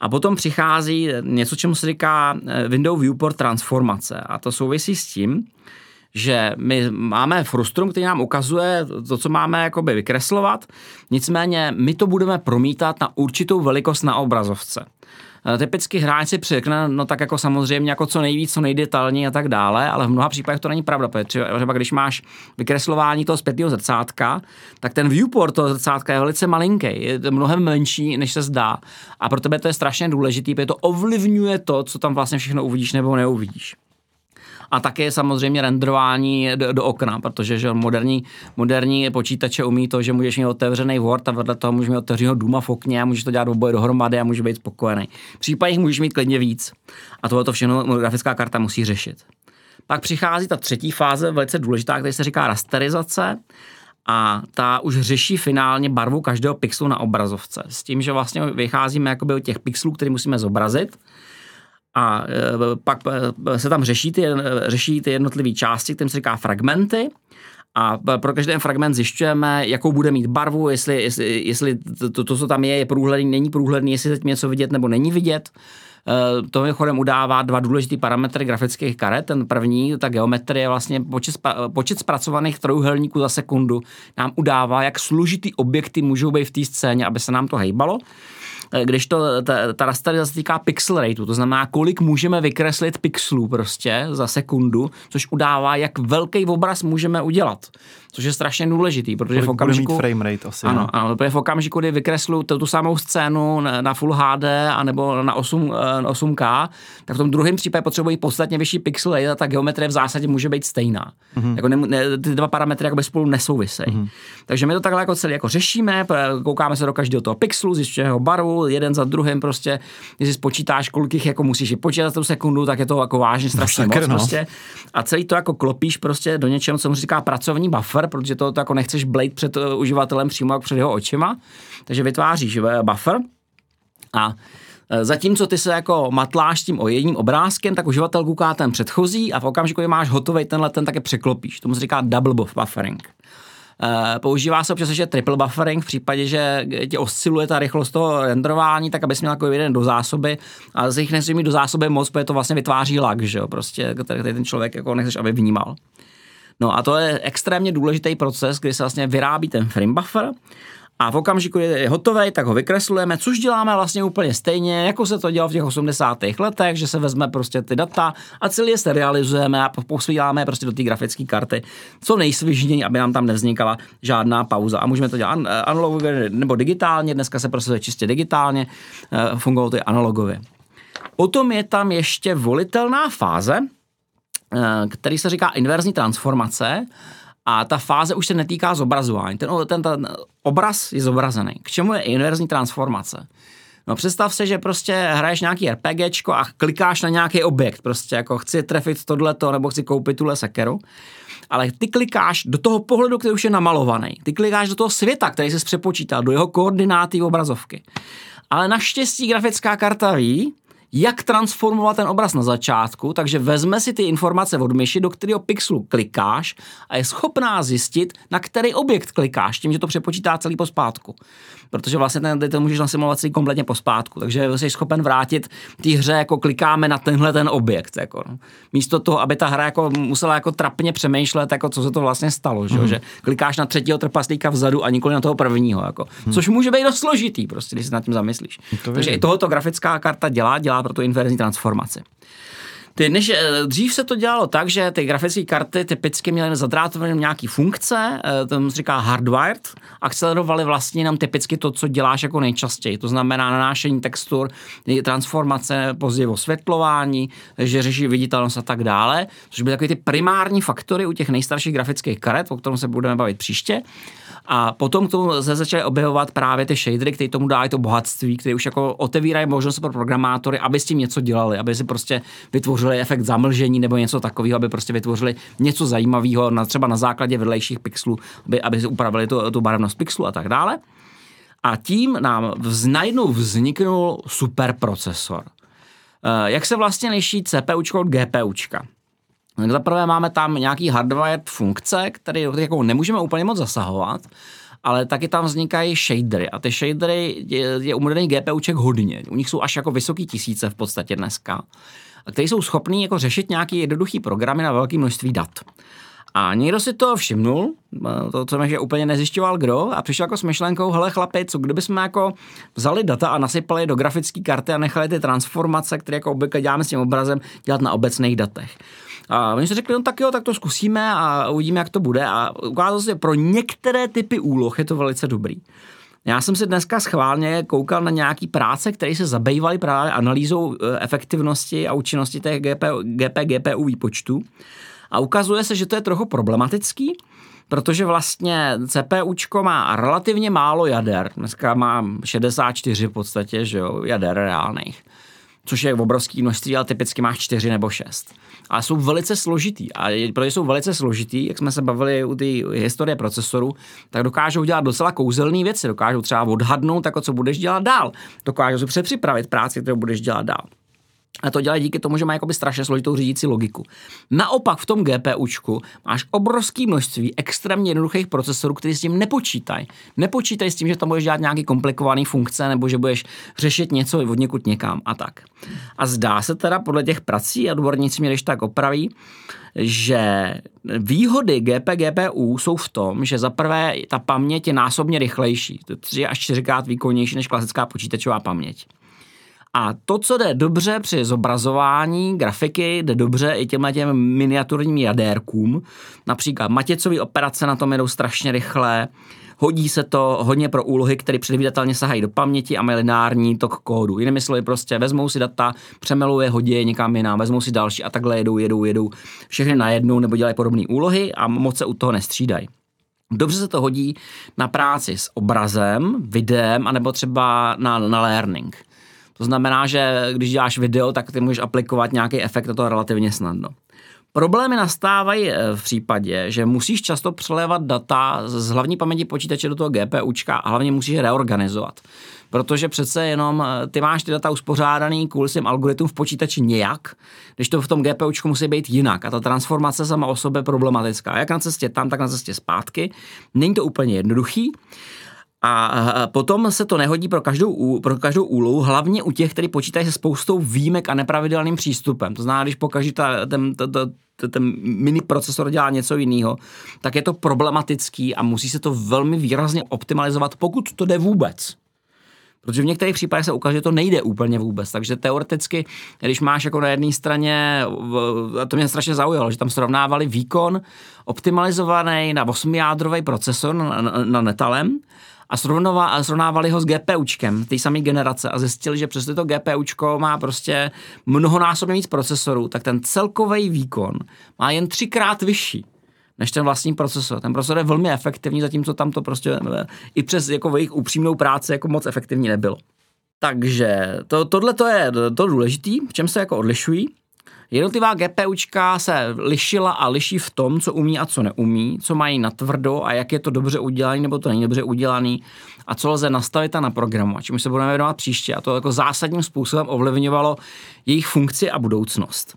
A potom přichází něco, čemu se říká eh, window viewport transformace. A to souvisí s tím, že my máme frustrum, který nám ukazuje to, co máme jakoby vykreslovat, nicméně my to budeme promítat na určitou velikost na obrazovce. Eh, typicky hráč si no tak jako samozřejmě jako co nejvíc, co nejdetailní a tak dále, ale v mnoha případech to není pravda, protože třeba když máš vykreslování toho zpětného zrcátka, tak ten viewport toho zrcátka je velice malinký, je mnohem menší, než se zdá. A pro tebe to je strašně důležité, protože to ovlivňuje to, co tam vlastně všechno uvidíš nebo neuvidíš a také samozřejmě renderování do, do okna, protože že moderní, moderní počítače umí to, že můžeš mít otevřený Word a vedle toho můžeš mít otevřeného Duma v okně a můžeš to dělat oboje dohromady a můžeš být spokojený. V případě můžeš mít klidně víc. A tohle to všechno grafická karta musí řešit. Pak přichází ta třetí fáze, velice důležitá, která se říká rasterizace a ta už řeší finálně barvu každého pixelu na obrazovce. S tím, že vlastně vycházíme jakoby od těch pixelů, které musíme zobrazit a e, pak e, se tam řeší ty, řeší ty jednotlivé části, kterým se říká fragmenty. A pro každý fragment zjišťujeme, jakou bude mít barvu, jestli, jestli, jestli to, to, co tam je, je průhledný, není průhledný, jestli teď něco vidět nebo není vidět. E, to mimochodem udává dva důležité parametry grafických karet. Ten první, ta geometrie, vlastně počet, počet zpracovaných trojuhelníků za sekundu nám udává, jak složitý objekty můžou být v té scéně, aby se nám to hejbalo. Eh, když to, ta, ta se týká pixel rateu, to znamená, kolik můžeme vykreslit pixelů prostě za sekundu, což udává, jak velký obraz můžeme udělat což je strašně důležitý, protože Kolik v okamžiku... Mít frame rate asi, ano, ano, protože v okamžiku, kdy vykreslu tu, tu samou scénu na Full HD anebo na 8, 8K, eh, tak v tom druhém případě potřebují podstatně vyšší pixel rate a ta geometrie v zásadě může být stejná. Mm-hmm. Jako ne, ne, ty dva parametry jakoby spolu nesouvisejí. Mm-hmm. Takže my to takhle jako celý jako řešíme, koukáme se do každého toho pixelu, zjišťujeme jeho barvu, jeden za druhým prostě, když si spočítáš, kolik jich jako musíš počítat tu sekundu, tak je to jako vážně strašně no, moc no. prostě. A celý to jako klopíš prostě do něčeho, co mu říká pracovní buffer, buffer, protože to, to jako nechceš blade před uh, uživatelem přímo jak před jeho očima, takže vytváříš uh, buffer a eh, Zatímco ty se jako matláš tím o jedním obrázkem, tak uživatel kouká ten předchozí a v okamžiku, kdy máš hotový tenhle, ten také překlopíš. Tomu se říká double buffering. používá se občas ještě triple buffering v případě, že ti osciluje ta rychlost toho renderování, tak abys měl jako jeden do zásoby a z jich nesmí mít do zásoby moc, protože to vlastně vytváří lag, že jo, prostě, který ten člověk jako nechceš, aby vnímal. No a to je extrémně důležitý proces, kdy se vlastně vyrábí ten frame buffer a v okamžiku, kdy je hotový, tak ho vykreslujeme, což děláme vlastně úplně stejně, jako se to dělalo v těch 80. letech, že se vezme prostě ty data a celý je serializujeme a posíláme prostě do té grafické karty co nejsvižněji, aby nám tam nevznikala žádná pauza. A můžeme to dělat analogově nebo digitálně, dneska se prostě čistě digitálně, eh, fungují ty analogově. Potom je tam ještě volitelná fáze, Eh, který se říká inverzní transformace a ta fáze už se netýká zobrazování. Ten, ten, ten obraz je zobrazený. K čemu je inverzní transformace? No představ si, že prostě hraješ nějaký RPGčko a klikáš na nějaký objekt, prostě jako chci trefit tohleto nebo chci koupit tuhle sekeru, ale ty klikáš do toho pohledu, který už je namalovaný. Ty klikáš do toho světa, který se přepočítal, do jeho koordináty obrazovky. Ale naštěstí grafická karta ví, jak transformovat ten obraz na začátku, takže vezme si ty informace od myši, do kterého pixelu klikáš a je schopná zjistit, na který objekt klikáš, tím, že to přepočítá celý pospátku. Protože vlastně ten, to můžeš nasimulovat celý kompletně pospátku, takže jsi schopen vrátit té hře, jako klikáme na tenhle ten objekt. Jako, no. Místo toho, aby ta hra jako musela jako trapně přemýšlet, jako co se to vlastně stalo, že, mm. že klikáš na třetího trpaslíka vzadu a nikoli na toho prvního. Jako. Mm. Což může být dost složitý, prostě, když se nad tím zamyslíš. To takže i tohoto grafická karta dělá, dělá pro tu inverzní transformaci. Ty, než, eh, dřív se to dělalo tak, že ty grafické karty typicky měly zadrátované nějaký funkce, eh, to se říká hardwired, akcelerovaly vlastně jenom typicky to, co děláš jako nejčastěji. To znamená nanášení textur, transformace, později osvětlování, že řeší viditelnost a tak dále, což byly takové ty primární faktory u těch nejstarších grafických karet, o kterém se budeme bavit příště. A potom k tomu se začaly objevovat právě ty shadery, které tomu dávají to bohatství, které už jako otevírají možnost pro programátory, aby s tím něco dělali, aby si prostě vytvořili efekt zamlžení nebo něco takového, aby prostě vytvořili něco zajímavého, na, třeba na základě vedlejších pixelů, aby, aby si upravili tu, tu barevnost pixelu a tak dále. A tím nám vz, najednou vzniknul superprocesor. Uh, jak se vlastně liší CPUčko od GPUčka? Tak zaprvé máme tam nějaký hardware funkce, které jako nemůžeme úplně moc zasahovat, ale taky tam vznikají shadery a ty shadery je, je u moderních GPUček hodně. U nich jsou až jako vysoký tisíce v podstatě dneska, a které jsou schopný jako řešit nějaký jednoduchý programy na velké množství dat. A někdo si to všimnul, to, co že úplně nezjišťoval kdo, a přišel jako s myšlenkou, hele chlapi, co kdyby jsme jako vzali data a nasypali do grafické karty a nechali ty transformace, které jako obvykle děláme s tím obrazem, dělat na obecných datech. A oni si řekli, no tak jo, tak to zkusíme a uvidíme, jak to bude. A ukázalo se, že pro některé typy úloh je to velice dobrý. Já jsem si dneska schválně koukal na nějaký práce, které se zabývaly právě analýzou e, efektivnosti a účinnosti těch GP, GP GPU výpočtů. A ukazuje se, že to je trochu problematický, protože vlastně CPUčko má relativně málo jader. Dneska má 64 v podstatě že jo, jader reálných což je obrovský množství, ale typicky máš 4 nebo 6. Ale jsou velice složitý. A protože jsou velice složitý, jak jsme se bavili u té historie procesoru, tak dokážou dělat docela kouzelné věci. Dokážou třeba odhadnout, jako co budeš dělat dál. Dokážou si přepřipravit práci, kterou budeš dělat dál. A to dělají díky tomu, že má jakoby strašně složitou řídící logiku. Naopak v tom GPUčku máš obrovské množství extrémně jednoduchých procesorů, které s tím nepočítají. Nepočítají s tím, že tam budeš dělat nějaký komplikovaný funkce nebo že budeš řešit něco od někud někam a tak. A zdá se teda podle těch prací, a odborníci mě když tak opraví, že výhody GP, GPU jsou v tom, že za prvé ta paměť je násobně rychlejší, to je 3 až 4 krát výkonnější než klasická počítačová paměť. A to, co jde dobře při zobrazování grafiky, jde dobře i těmhle těm miniaturním jadérkům. Například matěcové operace na tom jedou strašně rychle, hodí se to hodně pro úlohy, které předvídatelně sahají do paměti a mají lineární tok kódu. Jinými slovy, prostě vezmou si data, přemeluje, hodí někam jinam, vezmou si další a takhle jedou, jedou, jedou všechny najednou nebo dělají podobné úlohy a moc se u toho nestřídají. Dobře se to hodí na práci s obrazem, videem, anebo třeba na, na learning. To znamená, že když děláš video, tak ty můžeš aplikovat nějaký efekt a to relativně snadno. Problémy nastávají eh, v případě, že musíš často přelévat data z hlavní paměti počítače do toho GPUčka a hlavně musíš je reorganizovat. Protože přece jenom eh, ty máš ty data uspořádaný kvůli svým algoritmům v počítači nějak, když to v tom GPUčku musí být jinak. A ta transformace sama o sobě problematická. Jak na cestě tam, tak na cestě zpátky. Není to úplně jednoduchý. A potom se to nehodí pro každou, pro každou úlohu, hlavně u těch, kteří počítají se spoustou výjimek a nepravidelným přístupem. To znamená, když pokaždé ta, ten, ten, ten, ten mini procesor dělá něco jiného, tak je to problematický a musí se to velmi výrazně optimalizovat, pokud to jde vůbec. Protože v některých případech se ukáže, že to nejde úplně vůbec. Takže teoreticky, když máš jako na jedné straně, a to mě strašně zaujalo, že tam srovnávali výkon optimalizovaný na 8-jádrový procesor na, na, na Netalem a, srovnávali ho s GPUčkem té samé generace a zjistili, že přestože to GPUčko má prostě mnohonásobně víc procesorů, tak ten celkový výkon má jen třikrát vyšší než ten vlastní procesor. Ten procesor je velmi efektivní, zatímco tam to prostě i přes jako jejich upřímnou práci jako moc efektivní nebylo. Takže to, tohle to je to důležitý, v čem se jako odlišují. Jednotlivá GPUčka se lišila a liší v tom, co umí a co neumí, co mají na tvrdo a jak je to dobře udělané nebo to není dobře udělané a co lze nastavit a naprogramovat, čemu se budeme věnovat příště. A to jako zásadním způsobem ovlivňovalo jejich funkci a budoucnost.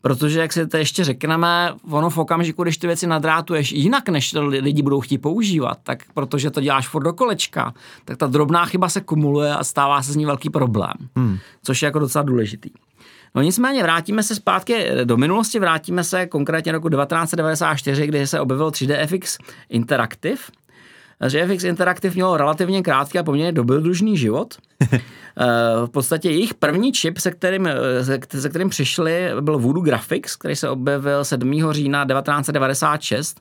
Protože, jak si to ještě řekneme, ono v okamžiku, když ty věci nadrátuješ jinak, než to lidi budou chtít používat, tak protože to děláš furt do kolečka, tak ta drobná chyba se kumuluje a stává se z ní velký problém, hmm. což je jako docela důležitý. No nicméně vrátíme se zpátky do minulosti, vrátíme se konkrétně roku 1994, kdy se objevil 3DFX Interactive, že FX Interactive mělo relativně krátký a poměrně dobrodružný život. (laughs) v podstatě jejich první čip, se kterým, se, se kterým přišli, byl Voodoo Graphics, který se objevil 7. října 1996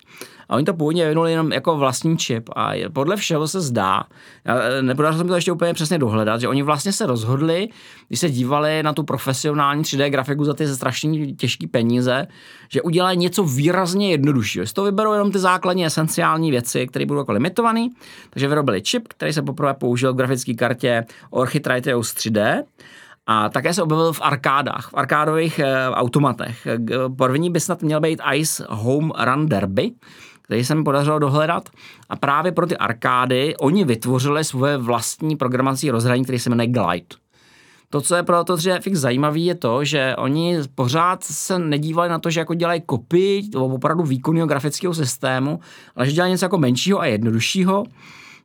a oni to původně vyvinuli jenom jako vlastní čip a podle všeho se zdá, eh, nepodařilo se mi to ještě úplně přesně dohledat, že oni vlastně se rozhodli, když se dívali na tu profesionální 3D grafiku za ty strašně těžké peníze, že udělají něco výrazně jednoduššího. Z toho vyberou jenom ty základní esenciální věci, které budou jako limitované. Takže vyrobili čip, který se poprvé použil v grafické kartě Orchitrateus 3D, a také se objevil v arkádách, v arkádových e, automatech. První by snad měl být Ice Home Run Derby, který se mi podařilo dohledat. A právě pro ty arkády oni vytvořili svoje vlastní programací rozhraní, který se jmenuje Glide. To, co je pro to 3DFX zajímavé, je to, že oni pořád se nedívali na to, že jako dělají kopii opravdu výkonného grafického systému, ale že dělají něco jako menšího a jednoduššího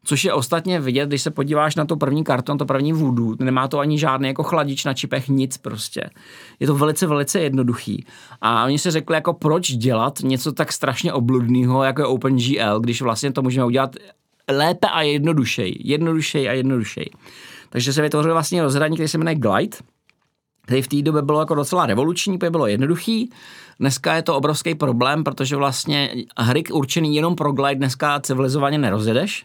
což je ostatně vidět, když se podíváš na to první karton, to první voodoo, nemá to ani žádný jako chladič na čipech, nic prostě. Je to velice, velice jednoduchý. A oni si řekli, jako proč dělat něco tak strašně obludného, jako je OpenGL, když vlastně to můžeme udělat lépe a jednodušej. Jednodušej a jednodušej. Takže se vytvořil vlastně rozhraní, který se jmenuje Glide, který v té době bylo jako docela revoluční, protože bylo jednoduchý. Dneska je to obrovský problém, protože vlastně hry určený jenom pro Glide dneska civilizovaně nerozjedeš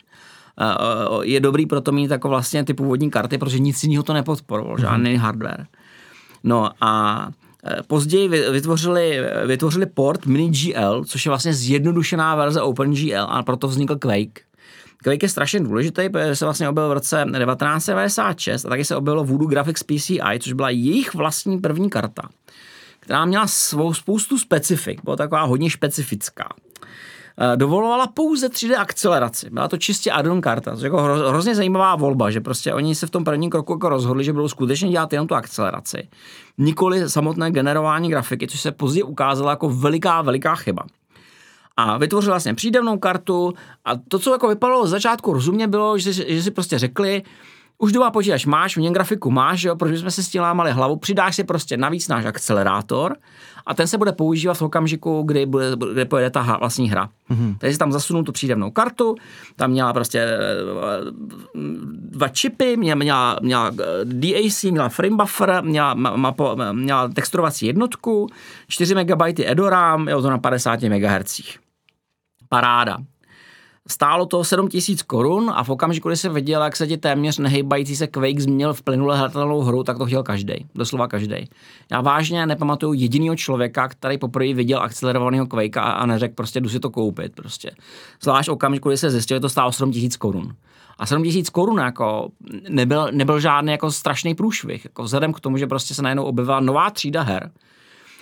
je dobrý proto mít jako vlastně ty původní karty, protože nic jiného to nepodporoval, mm-hmm. žádný hardware. No a e, Později vytvořili, vytvořili port MiniGL, což je vlastně zjednodušená verze OpenGL a proto vznikl Quake. Quake je strašně důležitý, protože se vlastně objevil v roce 1996 a taky se objevilo Voodoo Graphics PCI, což byla jejich vlastní první karta, která měla svou spoustu specifik, byla taková hodně specifická. Eh, dovolovala pouze 3D akceleraci. Byla to čistě add-on karta, což jako hro, hrozně zajímavá volba, že prostě oni se v tom prvním kroku jako rozhodli, že budou skutečně dělat jenom tu akceleraci. Nikoli samotné generování grafiky, což se později ukázalo jako veliká, veliká chyba. A vytvořil vlastně přídavnou kartu a to, co jako vypadalo z začátku rozumně, bylo, že, že si prostě řekli, už doma počítač máš, v něm grafiku máš, jo, protože jsme se s tím lámali hlavu, přidáš si prostě navíc náš akcelerátor a ten se bude používat v okamžiku, kdy, bude, kdy pojede ta vlastní hra. Mm-hmm. Takže si tam zasunul tu přídavnou kartu, tam měla prostě eh, dva čipy, měla, měla, měla eh, DAC, měla frame buffer, měla, mapo, měla texturovací jednotku, 4 MB EDORAM, jo, to na 50 MHz. Paráda. Stálo to 7 tisíc korun a v okamžiku, kdy se viděl, jak se ti téměř nehejbající se Quake změnil v plynule hratelnou hru, tak to chtěl každý, doslova každý. Já vážně nepamatuju jediného člověka, který poprvé viděl akcelerovaného Quake a, neřekl prostě jdu si to koupit. Prostě. Zvlášť okamžiku, kdy se zjistil, že to stálo 7 tisíc korun. A 7 tisíc korun jako nebyl, nebyl žádný jako strašný průšvih. Jako vzhledem k tomu, že prostě se najednou objevila nová třída her,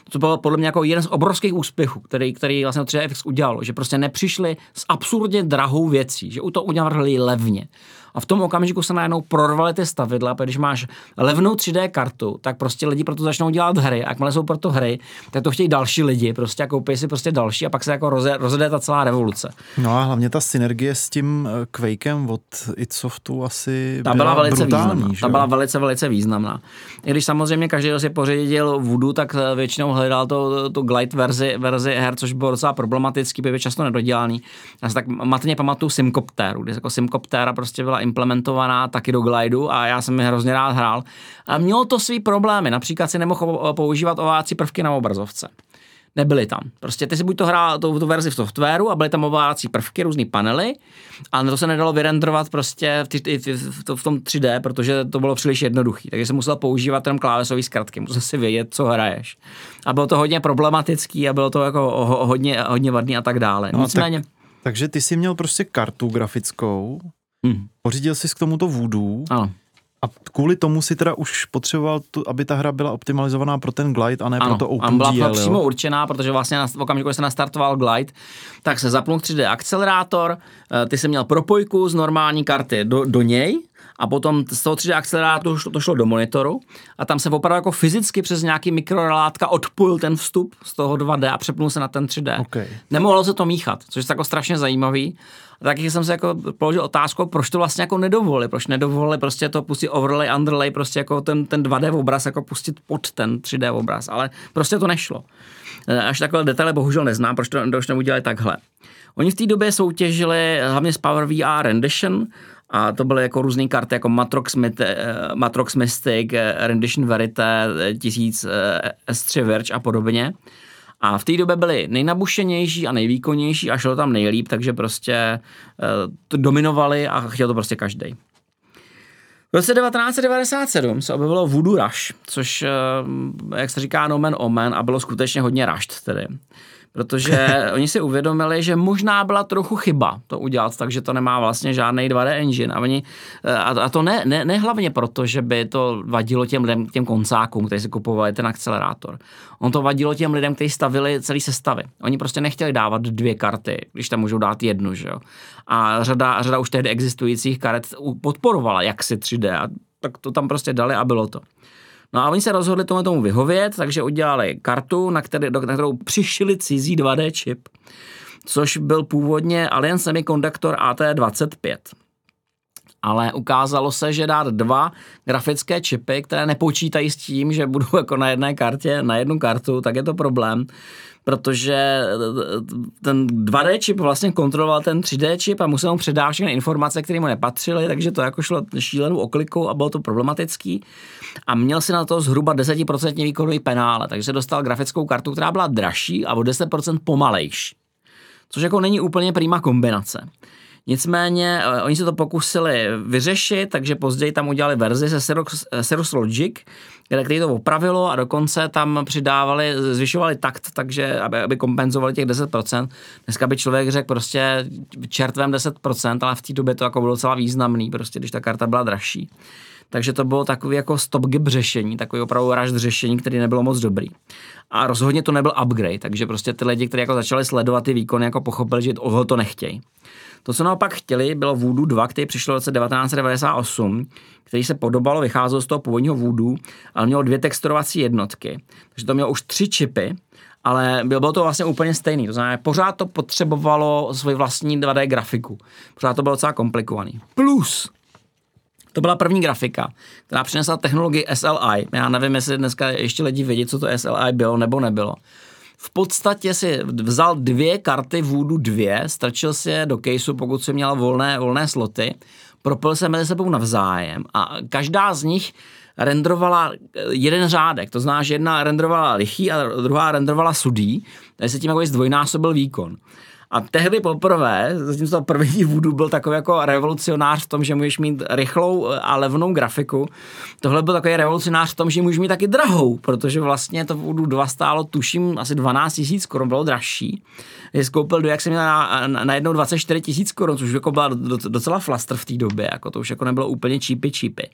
to bylo podle mě jako jeden z obrovských úspěchů, který, který vlastně 3FX udělalo, že prostě nepřišli s absurdně drahou věcí, že u to udělali levně. A v tom okamžiku se najednou prorvaly ty stavidla, protože když máš levnou 3D kartu, tak prostě lidi proto začnou dělat hry. A jakmile jsou proto hry, tak to chtějí další lidi prostě a koupí si prostě další a pak se jako roze, rozjede ta celá revoluce. No a hlavně ta synergie s tím eh, Quakem od Itsoftu asi ta byla, byla velice brutální, významná. Ta byla velice, velice významná. I když samozřejmě každý, kdo si pořídil Voodoo, tak eh, většinou hledal to, to Glide verzi, verzi her, což bylo docela problematický, byl často nedodělaný. Já se tak matně pamatuju Simcopteru, kdy jako Simcoptera prostě byla implementovaná taky do Glideu a já jsem mi hrozně rád hrál. A mělo to svý problémy, například si nemohl používat ovácí prvky na obrazovce nebyly tam. Prostě ty si buď to hrál tu, tu verzi v softwaru a byly tam ovládací prvky, různé panely, a to se nedalo vyrendrovat prostě v, ty, v, v, v tom 3D, protože to bylo příliš jednoduché. Takže jsem musel používat jenom klávesové zkratky, musel si vědět, co hraješ. A bylo to hodně problematický a bylo to jako hodně, hodně vadný a tak dále. No, Nicméně... Tak, takže ty jsi měl prostě kartu grafickou, Hmm. Pořídil jsi k tomuto Voodoo. Ano. A kvůli tomu si teda už potřeboval, tu, aby ta hra byla optimalizovaná pro ten Glide a ne ano, pro to OpenGL. Ano, byla přímo určená, protože vlastně v okamžiku, kdy se nastartoval Glide, tak se zapnul 3D akcelerátor, eh, ty jsi měl propojku z normální karty do, do něj a potom z toho 3D akcelerátoru to šlo do monitoru a tam se opravdu jako fyzicky přes nějaký mikrorelátka odpojil ten vstup z toho 2D a přepnul se na ten 3D. Okay. Nemohlo se to míchat, což je jako strašně zajímavý. Taky jsem se jako položil otázku, proč to vlastně jako nedovolili, proč nedovolili prostě to pustit overlay, underlay, prostě jako ten, ten 2D obraz jako pustit pod ten 3D obraz, ale prostě to nešlo. E, až takové detaily bohužel neznám, proč to, proč neudělali takhle. Oni v té době soutěžili hlavně s Power VR Rendition, a to byly jako různé karty, jako Matrox, Myth, eh, Matrox Mystic, eh, Rendition Verite, 1000 S3 Verge a podobně. A v té době byly nejnabušenější a nejvýkonnější a šlo tam nejlíp, takže prostě to dominovali a chtěl to prostě každý. V roce 1997 se objevilo Voodoo Rush, což, jak se říká, nomen omen a bylo skutečně hodně rushed tedy protože (laughs) oni si uvědomili, že možná byla trochu chyba to udělat, takže to nemá vlastně žádný 2D engine. A, oni, a, a to ne, ne, ne hlavně proto, že by to vadilo těm lidem, těm koncákům, kteří si kupovali ten akcelerátor. On to vadilo těm lidem, kteří stavili celý sestavy. Oni prostě nechtěli dávat dvě karty, když tam můžou dát jednu, že jo. A řada, řada už tehdy existujících karet podporovala jaksi 3D a tak to tam prostě dali a bylo to. No a oni se rozhodli tomu tomu vyhovět, takže udělali kartu, na, který, na kterou přišili cizí 2D čip, což byl původně Alien Semiconductor AT25 ale ukázalo se, že dát dva grafické čipy, které nepočítají s tím, že budou jako na jedné kartě, na jednu kartu, tak je to problém protože ten 2D čip vlastně kontroloval ten 3D čip a musel mu předávat všechny informace, které mu nepatřily, takže to jako šlo šílenou oklikou a bylo to problematický. A měl si na to zhruba 10% výkonový penále, takže dostal grafickou kartu, která byla dražší a o 10% pomalejší. Což jako není úplně prýma kombinace. Nicméně eh, oni se to pokusili vyřešit, takže později tam udělali verzi se Cirrus Logic, který to opravilo a dokonce tam přidávali, zvyšovali takt, takže aby, aby kompenzovali těch 10%. Dneska by člověk řekl prostě čertvem 10%, ale v té době to jako bylo docela významný, prostě když ta karta byla dražší. Takže to bylo takový jako stop-gap řešení, takový opravdu rush řešení, který nebylo moc dobrý. A rozhodně to nebyl upgrade, takže prostě ty lidi, kteří jako začali sledovat ty výkony, jako pochopili, že toho to nechtějí. To, co naopak chtěli, bylo Voodoo 2, který přišel v roce 1998, který se podobalo, vycházel z toho původního Voodoo, ale mělo dvě texturovací jednotky. Takže to mělo už tři čipy, ale bylo to vlastně úplně stejný. To znamená, pořád to potřebovalo svoji vlastní 2D grafiku. Pořád to bylo docela komplikovaný. Plus, to byla první grafika, která přinesla technologii SLI. Já nevím, jestli dneska ještě lidi vědí, co to SLI bylo nebo nebylo v podstatě si vzal dvě karty Voodoo 2, strčil si je do caseu, pokud si měl volné, volné sloty, propil se mezi sebou navzájem a každá z nich renderovala jeden řádek, to znamená, že jedna renderovala lichý a druhá renderovala sudý, takže se tím jako zdvojnásobil výkon. A tehdy poprvé, zatímco první Voodoo byl takový jako revolucionář v tom, že můžeš mít rychlou a levnou grafiku, tohle byl takový revolucionář v tom, že můžeš mít taky drahou, protože vlastně to Voodoo 2 stálo, tuším, asi 12 tisíc korun, bylo dražší. Je skoupil do, jak jsem měl na, na, na jednou 24 tisíc korun, což jako byla docela flaster v té době, jako to už jako nebylo úplně čípy čípy.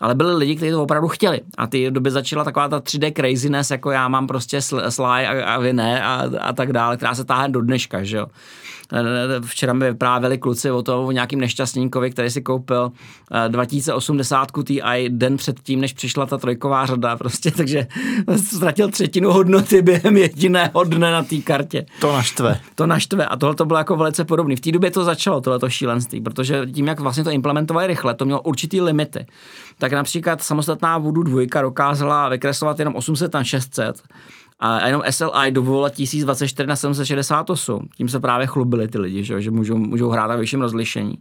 Ale byli lidi, kteří to opravdu chtěli. A ty době začala taková ta 3D craziness, jako já mám prostě sly a, a vy ne a, a tak dále, která se táhne do dneška, že jo. Včera mi vyprávěli kluci o tom, o nějakým nešťastníkovi, který si koupil 2080 eh, Ti den před tím, než přišla ta trojková řada, prostě, (laughs) takže ztratil třetinu hodnoty (laughs) během jediného dne na té kartě. To naštve. To naštve a tohle to bylo jako velice podobné. V té době to začalo, tohleto šílenství, protože tím, jak vlastně to implementovali rychle, to mělo určitý limity. Tak například samostatná Voodoo 2 dokázala vykreslovat jenom 800 na 600 a jenom SLI dovolila 1024 na 768. Tím se právě chlubili ty lidi, že, že můžou, můžou hrát na vyšším rozlišení.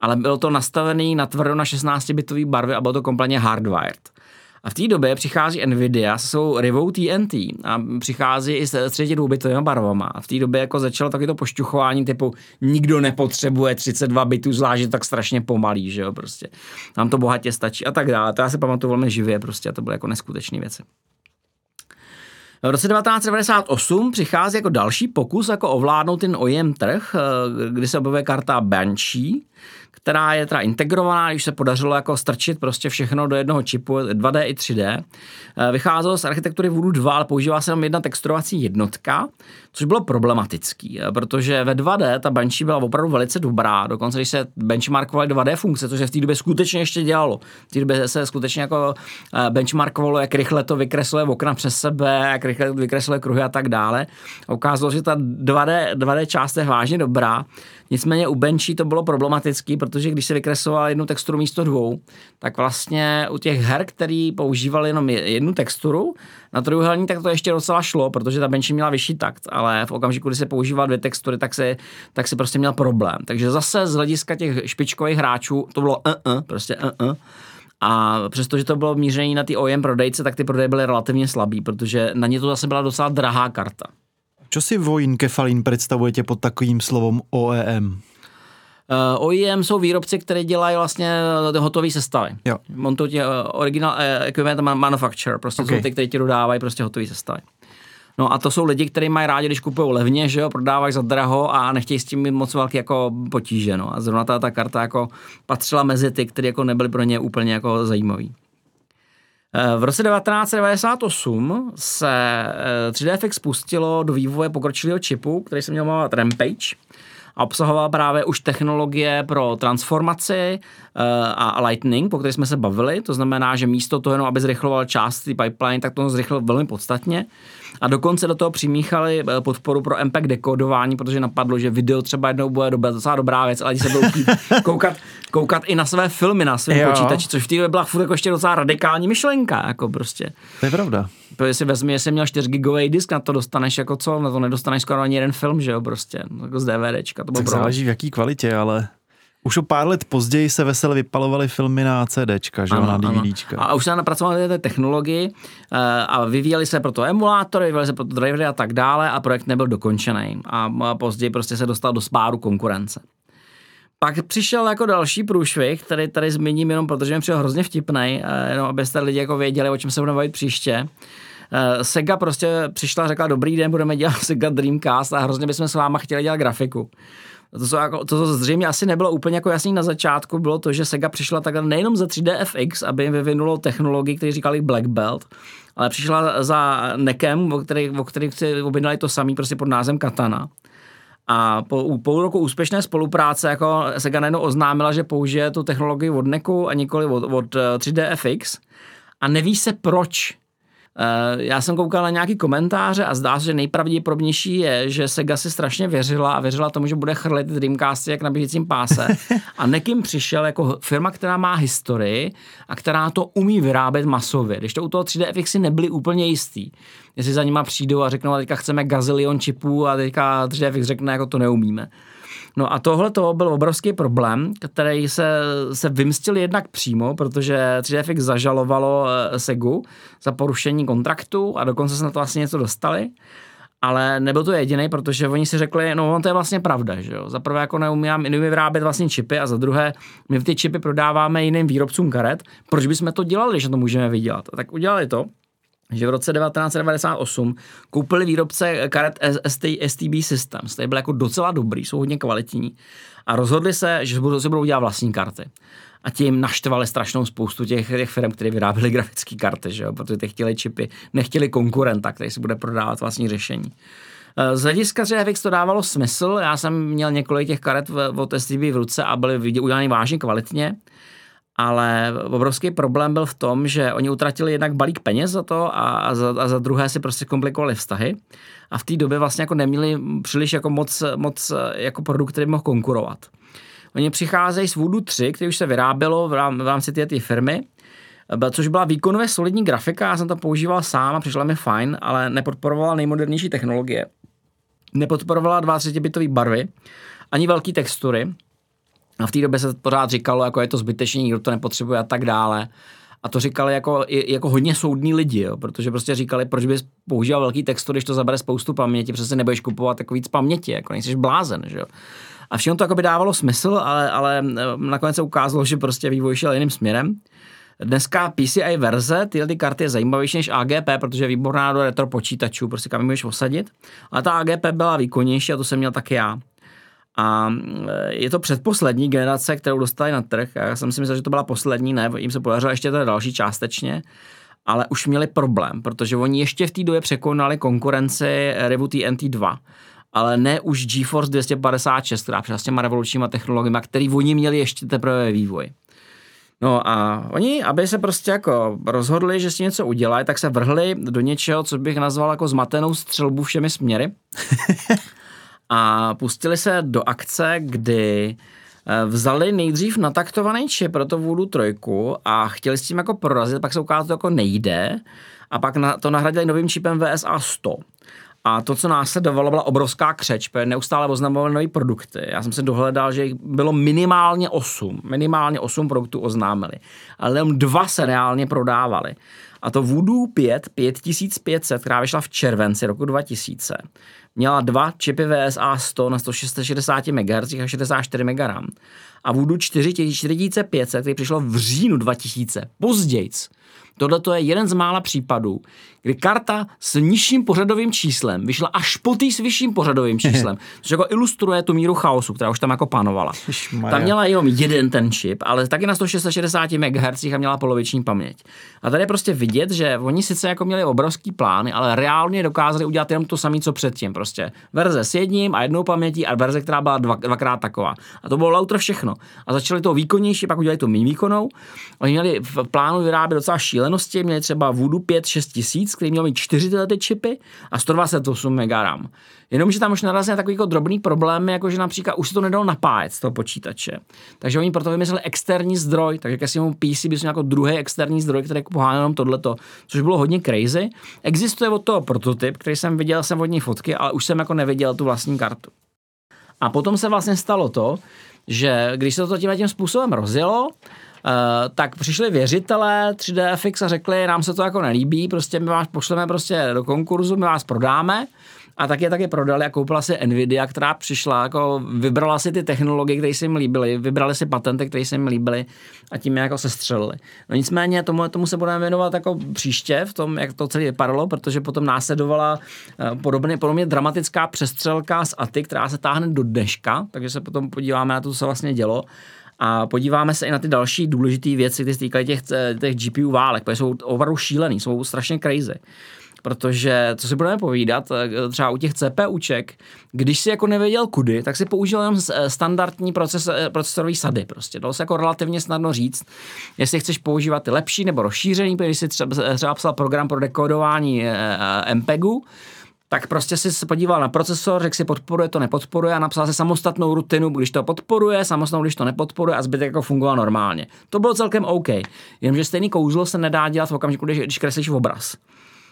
Ale bylo to nastavený na tvrdo na 16-bitové barvy a bylo to kompletně hardwired. A v té době přichází Nvidia se svou Rivou TNT a přichází i s třetí dvoubitovými barvama. A v té době jako začalo taky to pošťuchování typu nikdo nepotřebuje 32 bitů, zvlášť tak strašně pomalý, že jo, prostě. Nám to bohatě stačí a tak dále. To já si pamatuju velmi živě prostě a to byly jako neskutečné věci. V roce 1998 přichází jako další pokus jako ovládnout ten OEM trh, eh, kdy se objevuje karta Banshee, která je teda integrovaná, když se podařilo jako strčit prostě všechno do jednoho čipu 2D i 3D. Eh, vycházelo z architektury Voodoo 2, ale používá se jenom jedna texturovací jednotka, což bylo problematický, eh, protože ve 2D ta Banshee byla opravdu velice dobrá, dokonce když se benchmarkovaly 2D funkce, což se v té době skutečně ještě dělalo. V té době se skutečně jako eh, benchmarkovalo, jak rychle to vykresluje okna přes sebe, jak rychle vykresluje kruhy a tak dále. ukázalo, že ta 2D, 2D část je vážně dobrá. Nicméně u Benchy to bylo problematický, protože když se vykresloval jednu texturu místo dvou, tak vlastně u těch her, který používali jenom jednu texturu, na trojuhelní tak to ještě docela šlo, protože ta Benchy měla vyšší takt, ale v okamžiku, kdy se používal dvě textury, tak se, tak se prostě měl problém. Takže zase z hlediska těch špičkových hráčů to bylo uh-uh, prostě uh-uh. A přestože to bylo míření na ty OEM prodejce, tak ty prodeje byly relativně slabý, protože na ně to zase byla docela drahá karta. Čo si Vojin Kefalín představujete pod takovým slovom OEM? Uh, eh, OEM jsou výrobci, které dělají vlastně eh, hotové sestavy. Jo. Montují uh, original uh, equipment manufacturer, prostě okay. jsou ty, kteří ti dodávají prostě hotové sestavy. No a to jsou lidi, kteří mají rádi, když kupují levně, že jo, prodávají za draho a nechtějí s tím mít moc velký jako potíže, no. A zrovna ta, ta karta jako patřila mezi ty, které jako nebyly pro ně úplně jako zajímavý. V roce 1998 se 3DFX spustilo do vývoje pokročilého čipu, který se měl jmenovat Rampage a obsahoval právě už technologie pro transformaci a Lightning, po které jsme se bavili. To znamená, že místo toho, jenom aby zrychloval část pipeline, tak to zrychlil velmi podstatně. A dokonce do toho přimíchali eh, podporu pro MPEG dekodování, protože napadlo, že video třeba jednou bude dobrá, docela dobrá věc, ale se budou (laughs) koukat, koukat i na své filmy na svém počítači, což v té době byla furt jako ještě docela radikální myšlenka, jako prostě. To je pravda. Protože si vezmi, jestli měl 4 gigový disk, na to dostaneš jako co, na to nedostaneš skoro ani jeden film, že jo, prostě, jako z DVDčka. To tak záleží v jaký kvalitě, ale už o pár let později se veselé vypalovaly filmy na CDčka, že ano, na DVDčka. A už se napracovali té technologii uh, a vyvíjeli se proto emulátory, vyvíjeli se proto drivery a tak dále a projekt nebyl dokončený. A, později prostě se dostal do spáru konkurence. Pak přišel jako další průšvih, který tady zmíním jenom protože mi přišel hrozně vtipný, uh, jenom abyste lidi jako věděli, o čem se budeme bavit příště. Uh, Sega prostě přišla a řekla, dobrý den, budeme dělat (laughs) Sega Dreamcast a hrozně bychom s váma chtěli dělat grafiku. To, co, jako, to, co zřejmě asi nebylo úplně jako jasný na začátku, bylo to, že Sega přišla takhle nejenom za 3DFX, aby jim vyvinulo technologii, který říkali Black Belt, ale přišla za Nekem, o který, o který si objednali to samý prostě pod názem Katana. A po půl roku úspěšné spolupráce jako Sega najednou oznámila, že použije tu technologii od Neku a nikoli od, od 3DFX. Eh, a neví se proč já jsem koukal na nějaký komentáře a zdá se, že nejpravděpodobnější je, že Sega si strašně věřila a věřila tomu, že bude chrlit Dreamcasty jak na běžícím páse. A Nekim přišel jako firma, která má historii a která to umí vyrábět masově. Když to u toho 3D FXy nebyli úplně jistý. Jestli za nima přijdou a řeknou, a teďka chceme gazilion čipů a teďka 3D FX řekne, jako to neumíme. No a tohle to byl obrovský problém, který se, se vymstil jednak přímo, protože 3DFX zažalovalo eh, Segu za porušení kontraktu a dokonce se na to vlastně něco dostali. Ale nebyl to jediný, protože oni si řekli, no on to je vlastně pravda, že jo. Za prvé jako neumím, neumím vyrábět vlastně čipy a za druhé my ty čipy prodáváme jiným výrobcům karet. Proč bychom to dělali, že to můžeme vydělat? A tak udělali to že v roce 1998 koupili výrobce karet ST, STB Systems, které byly jako docela dobrý, jsou hodně kvalitní a rozhodli se, že si budou dělat vlastní karty. A tím naštvali strašnou spoustu těch, těch firm, které vyráběly grafické karty, že jo? protože ty chtěli čipy, nechtěli konkurenta, který si bude prodávat vlastní řešení. Eh, z hlediska GFX to dávalo smysl, já jsem měl několik těch karet od STB v ruce a byly udělány vážně kvalitně ale obrovský problém byl v tom, že oni utratili jednak balík peněz za to a, za, a za druhé si prostě komplikovali vztahy a v té době vlastně jako neměli příliš jako moc, moc jako produkt, který mohl konkurovat. Oni přicházejí z Voodoo 3, který už se vyrábělo v, rám, v rámci té firmy, což byla výkonově solidní grafika, já jsem to používal sám a přišla mi fajn, ale nepodporovala nejmodernější technologie. Nepodporovala 23-bitové barvy, ani velké textury, a v té době se pořád říkalo, jako je to zbytečný, nikdo to nepotřebuje a tak dále. A to říkali jako, jako hodně soudní lidi, jo, protože prostě říkali, proč bys používal velký text, když to zabere spoustu paměti, přece nebudeš kupovat jako víc paměti, jako nejsi blázen, že jo. A všechno to jako by dávalo smysl, ale, ale eh, nakonec se ukázalo, že prostě vývoj šel jiným směrem. Dneska PCI verze, tyhle ty karty je zajímavější než AGP, protože je výborná do retro počítačů, prostě kam můžeš osadit. Ale ta AGP byla výkonnější a to jsem měl taky já. A eh, je to předposlední generace, kterou dostali na trh. Já jsem si myslel, že to byla poslední, ne, jim se podařilo ještě to další částečně ale už měli problém, protože oni ještě v té době překonali konkurenci Revu TNT2 ale ne už GeForce 256, která přišla s těma revolučníma technologiemi, který oni měli ještě teprve vývoj. No a oni, aby se prostě jako rozhodli, že si něco udělají, tak se vrhli do něčeho, co bych nazval jako zmatenou střelbu všemi směry. (laughs) a pustili se do akce, kdy eh, vzali nejdřív nataktovaný čip pro to Voodoo trojku a chtěli s tím jako prorazit, pak se ukázalo, že to jako nejde a pak na, to nahradili novým čipem VSA 100. A to, co následovalo, byla obrovská křeč, protože neustále oznamovali nové produkty. Já jsem se dohledal, že jich bylo minimálně 8. Minimálně 8 produktů oznámili. Ale jenom dva se reálně prodávali. A to Voodoo 5, 5500, která vyšla v červenci roku 2000, měla dva čipy VSA 100 na 160 MHz a 64 MB. A Voodoo 4, 4500, který přišlo v říjnu 2000, pozdějc, Tohle je jeden z mála případů, kdy karta s nižším pořadovým číslem vyšla až po tý s vyšším pořadovým (laughs) číslem, což jako ilustruje tu míru chaosu, která už tam jako panovala. Tam měla jenom jeden ten čip, ale taky na 160 MHz a měla poloviční paměť. A tady je prostě vidět, že oni sice jako měli obrovský plány, ale reálně dokázali udělat jenom to samé, co předtím. Prostě verze s jedním a jednou pamětí a verze, která byla dva, dvakrát taková. A to bylo lauter všechno. A začali to výkonnější, pak udělali to méně výkonou. Oni měli v plánu vyrábět docela šílenosti, měli třeba Voodoo 5 6000, který měl mít 4 tyhle ty čipy a 128 MB RAM. Jenomže tam už narazí na takový jako drobný problém, jako že například už se to nedalo napájet z toho počítače. Takže oni proto vymysleli externí zdroj, takže ke svému PC bys měl jako druhý externí zdroj, který jako pohání jenom tohleto, což bylo hodně crazy. Existuje od toho prototyp, který jsem viděl, jsem od ní fotky, ale už jsem jako neviděl tu vlastní kartu. A potom se vlastně stalo to, že když se to tím tím způsobem rozjelo, tak přišli věřitelé 3DFX a řekli, nám se to jako nelíbí, prostě my vás pošleme prostě do konkurzu, my vás prodáme. A tak je taky prodali a koupila si Nvidia, která přišla, jako vybrala si ty technologie, které se jim líbily, vybrali si patenty, které se jim líbily a tím je jako se střelili. No nicméně tomu, tomu se budeme věnovat jako příště v tom, jak to celé vypadalo, protože potom následovala uh, podobně, podobně dramatická přestřelka z ATY, která se táhne do dneška, takže se potom podíváme na to, co se vlastně dělo a podíváme se i na ty další důležité věci, které se týkají těch, těch GPU válek, protože jsou opravdu šílený, jsou strašně crazy protože co si budeme povídat, eh, třeba u těch CPUček, když si jako nevěděl kudy, tak si použil jenom eh, standardní proces, eh, procesorový sady prostě. Dalo se jako relativně snadno říct, jestli chceš používat ty lepší nebo rozšířený, když si třeba, třeba psal program pro dekodování MPEGu, tak prostě si podíval na procesor, řekl si podporuje, to nepodporuje a napsal si samostatnou rutinu, když to podporuje, samostatnou, když to nepodporuje a zbytek jako fungoval normálně. To bylo celkem OK. Jenomže stejný kouzlo se nedá dělat v okamžiku, když, když kreslíš obraz.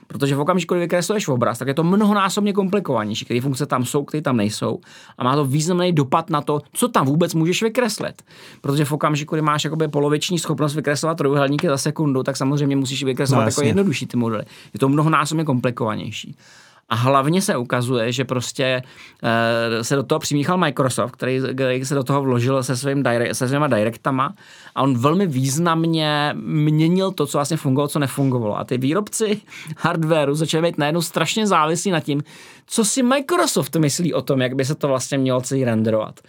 Protože v okamžiku, kdy vykresluješ obraz, tak je to mnohonásobně komplikovanější, které funkce tam jsou, které tam nejsou. A má to významný dopad na to, co tam vůbec můžeš vykreslit. Protože v okamžiku, kdy máš jakoby poloviční schopnost vykreslovat trojuhelníky za sekundu, tak samozřejmě musíš vykreslovat no, jako jednodušší ty modely. Je to mnohonásobně komplikovanější. A hlavně se ukazuje, že prostě uh, se do toho přimíchal Microsoft, který, který se do toho vložil se, svým direct, se svýma directama a on velmi významně měnil to, co vlastně fungovalo, co nefungovalo. A ty výrobci hardwareu začali být najednou strašně závislí na tím, co si Microsoft myslí o tom, jak by se to vlastně mělo celý renderovat.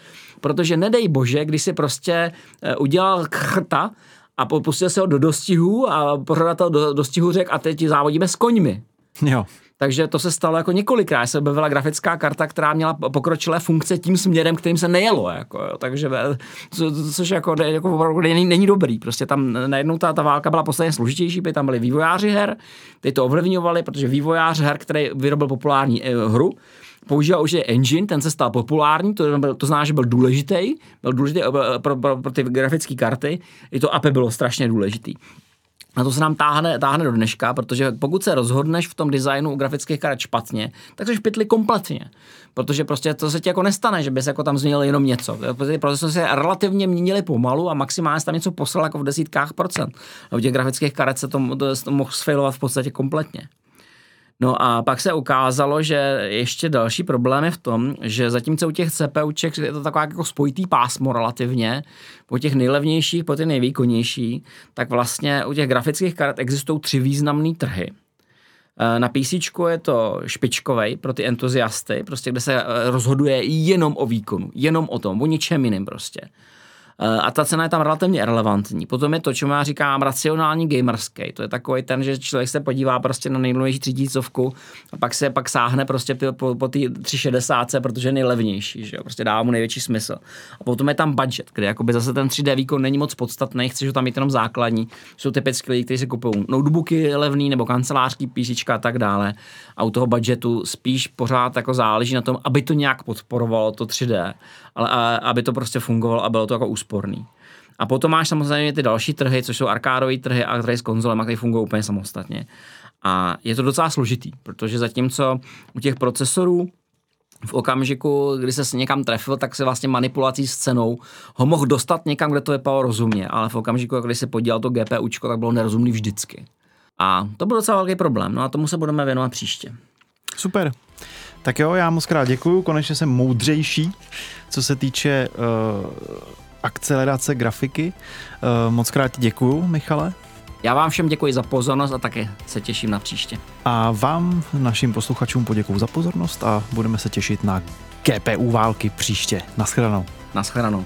Protože nedej bože, když si prostě uh, udělal chrta, a pustil se ho do dostihu a pořadatel do dostihu řekl a teď závodíme s koňmi. Jo. Takže to se stalo jako několikrát. Se objevila grafická karta, která měla pokročilé funkce tím směrem, kterým se nejelo. Jako, jo. Takže, co, což jako, jako není, není, dobrý. Prostě tam najednou ta, ta válka byla posledně složitější, by tam byli vývojáři her, ty to ovlivňovali, protože vývojář her, který vyrobil populární eh, hru, používal už je engine, ten se stal populární, to, to znamená, že byl důležitý, byl důležitý eh, pro, pro, pro ty grafické karty, i to API bylo strašně důležitý. A to se nám táhne, táhne do dneška, protože pokud se rozhodneš v tom designu u grafických karet špatně, tak jsi špitli kompletně. Protože prostě to se ti jako nestane, že bys jako tam změnil jenom něco. Ty procesory se relativně měnily pomalu a maximálně tam něco poslal jako v desítkách procent. A u těch grafických karet se to, to, to mohl sfailovat v podstatě kompletně. No a pak se ukázalo, že ještě další problém je v tom, že zatímco u těch CPUček je to taková jako spojitý pásmo relativně, po těch nejlevnějších, po těch nejvýkonnější, tak vlastně u těch grafických karet existují tři významné trhy. Eh, na PC je to špičkovej pro ty entuziasty, prostě kde se eh, rozhoduje jenom o výkonu, jenom o tom, o ničem jiným prostě. Eh, a ta cena je tam relativně relevantní. Potom je to, čemu já říkám racionální gamerský. To je takový ten, že člověk se podívá prostě na nejnovější třídícovku a pak se pak sáhne prostě po, po té 360, protože je nejlevnější, že jo? prostě dává mu největší smysl. A potom je tam budget, kde jakoby zase ten 3D výkon není moc podstatný, chceš ho tam mít jenom základní. Jsou typicky lidi, kteří si kupují notebooky levný nebo kancelářský PC a tak dále. A u toho budgetu spíš pořád jako záleží na tom, aby to nějak podporovalo to 3D, ale a, aby to prostě fungovalo a bylo to jako úsporný. A potom máš samozřejmě ty další trhy, což jsou arkádové trhy a trhy s konzolemi, které fungují úplně samostatně. A je to docela složitý, protože zatímco u těch procesorů v okamžiku, kdy se někam trefil, tak se vlastně manipulací s cenou ho mohl dostat někam, kde to vypadalo rozumně, ale v okamžiku, kdy se podíval to GPUčko, tak bylo nerozumný vždycky. A to byl docela velký problém, no a tomu se budeme věnovat příště. Super. Tak jo, já moc krát děkuju, konečně jsem moudřejší, co se týče uh, akcelerace grafiky. Uh, moc krát děkuju, Michale. Já vám všem děkuji za pozornost a také se těším na příště. A vám, našim posluchačům, poděkuju za pozornost a budeme se těšit na GPU války příště. Naschledanou. Naschledanou.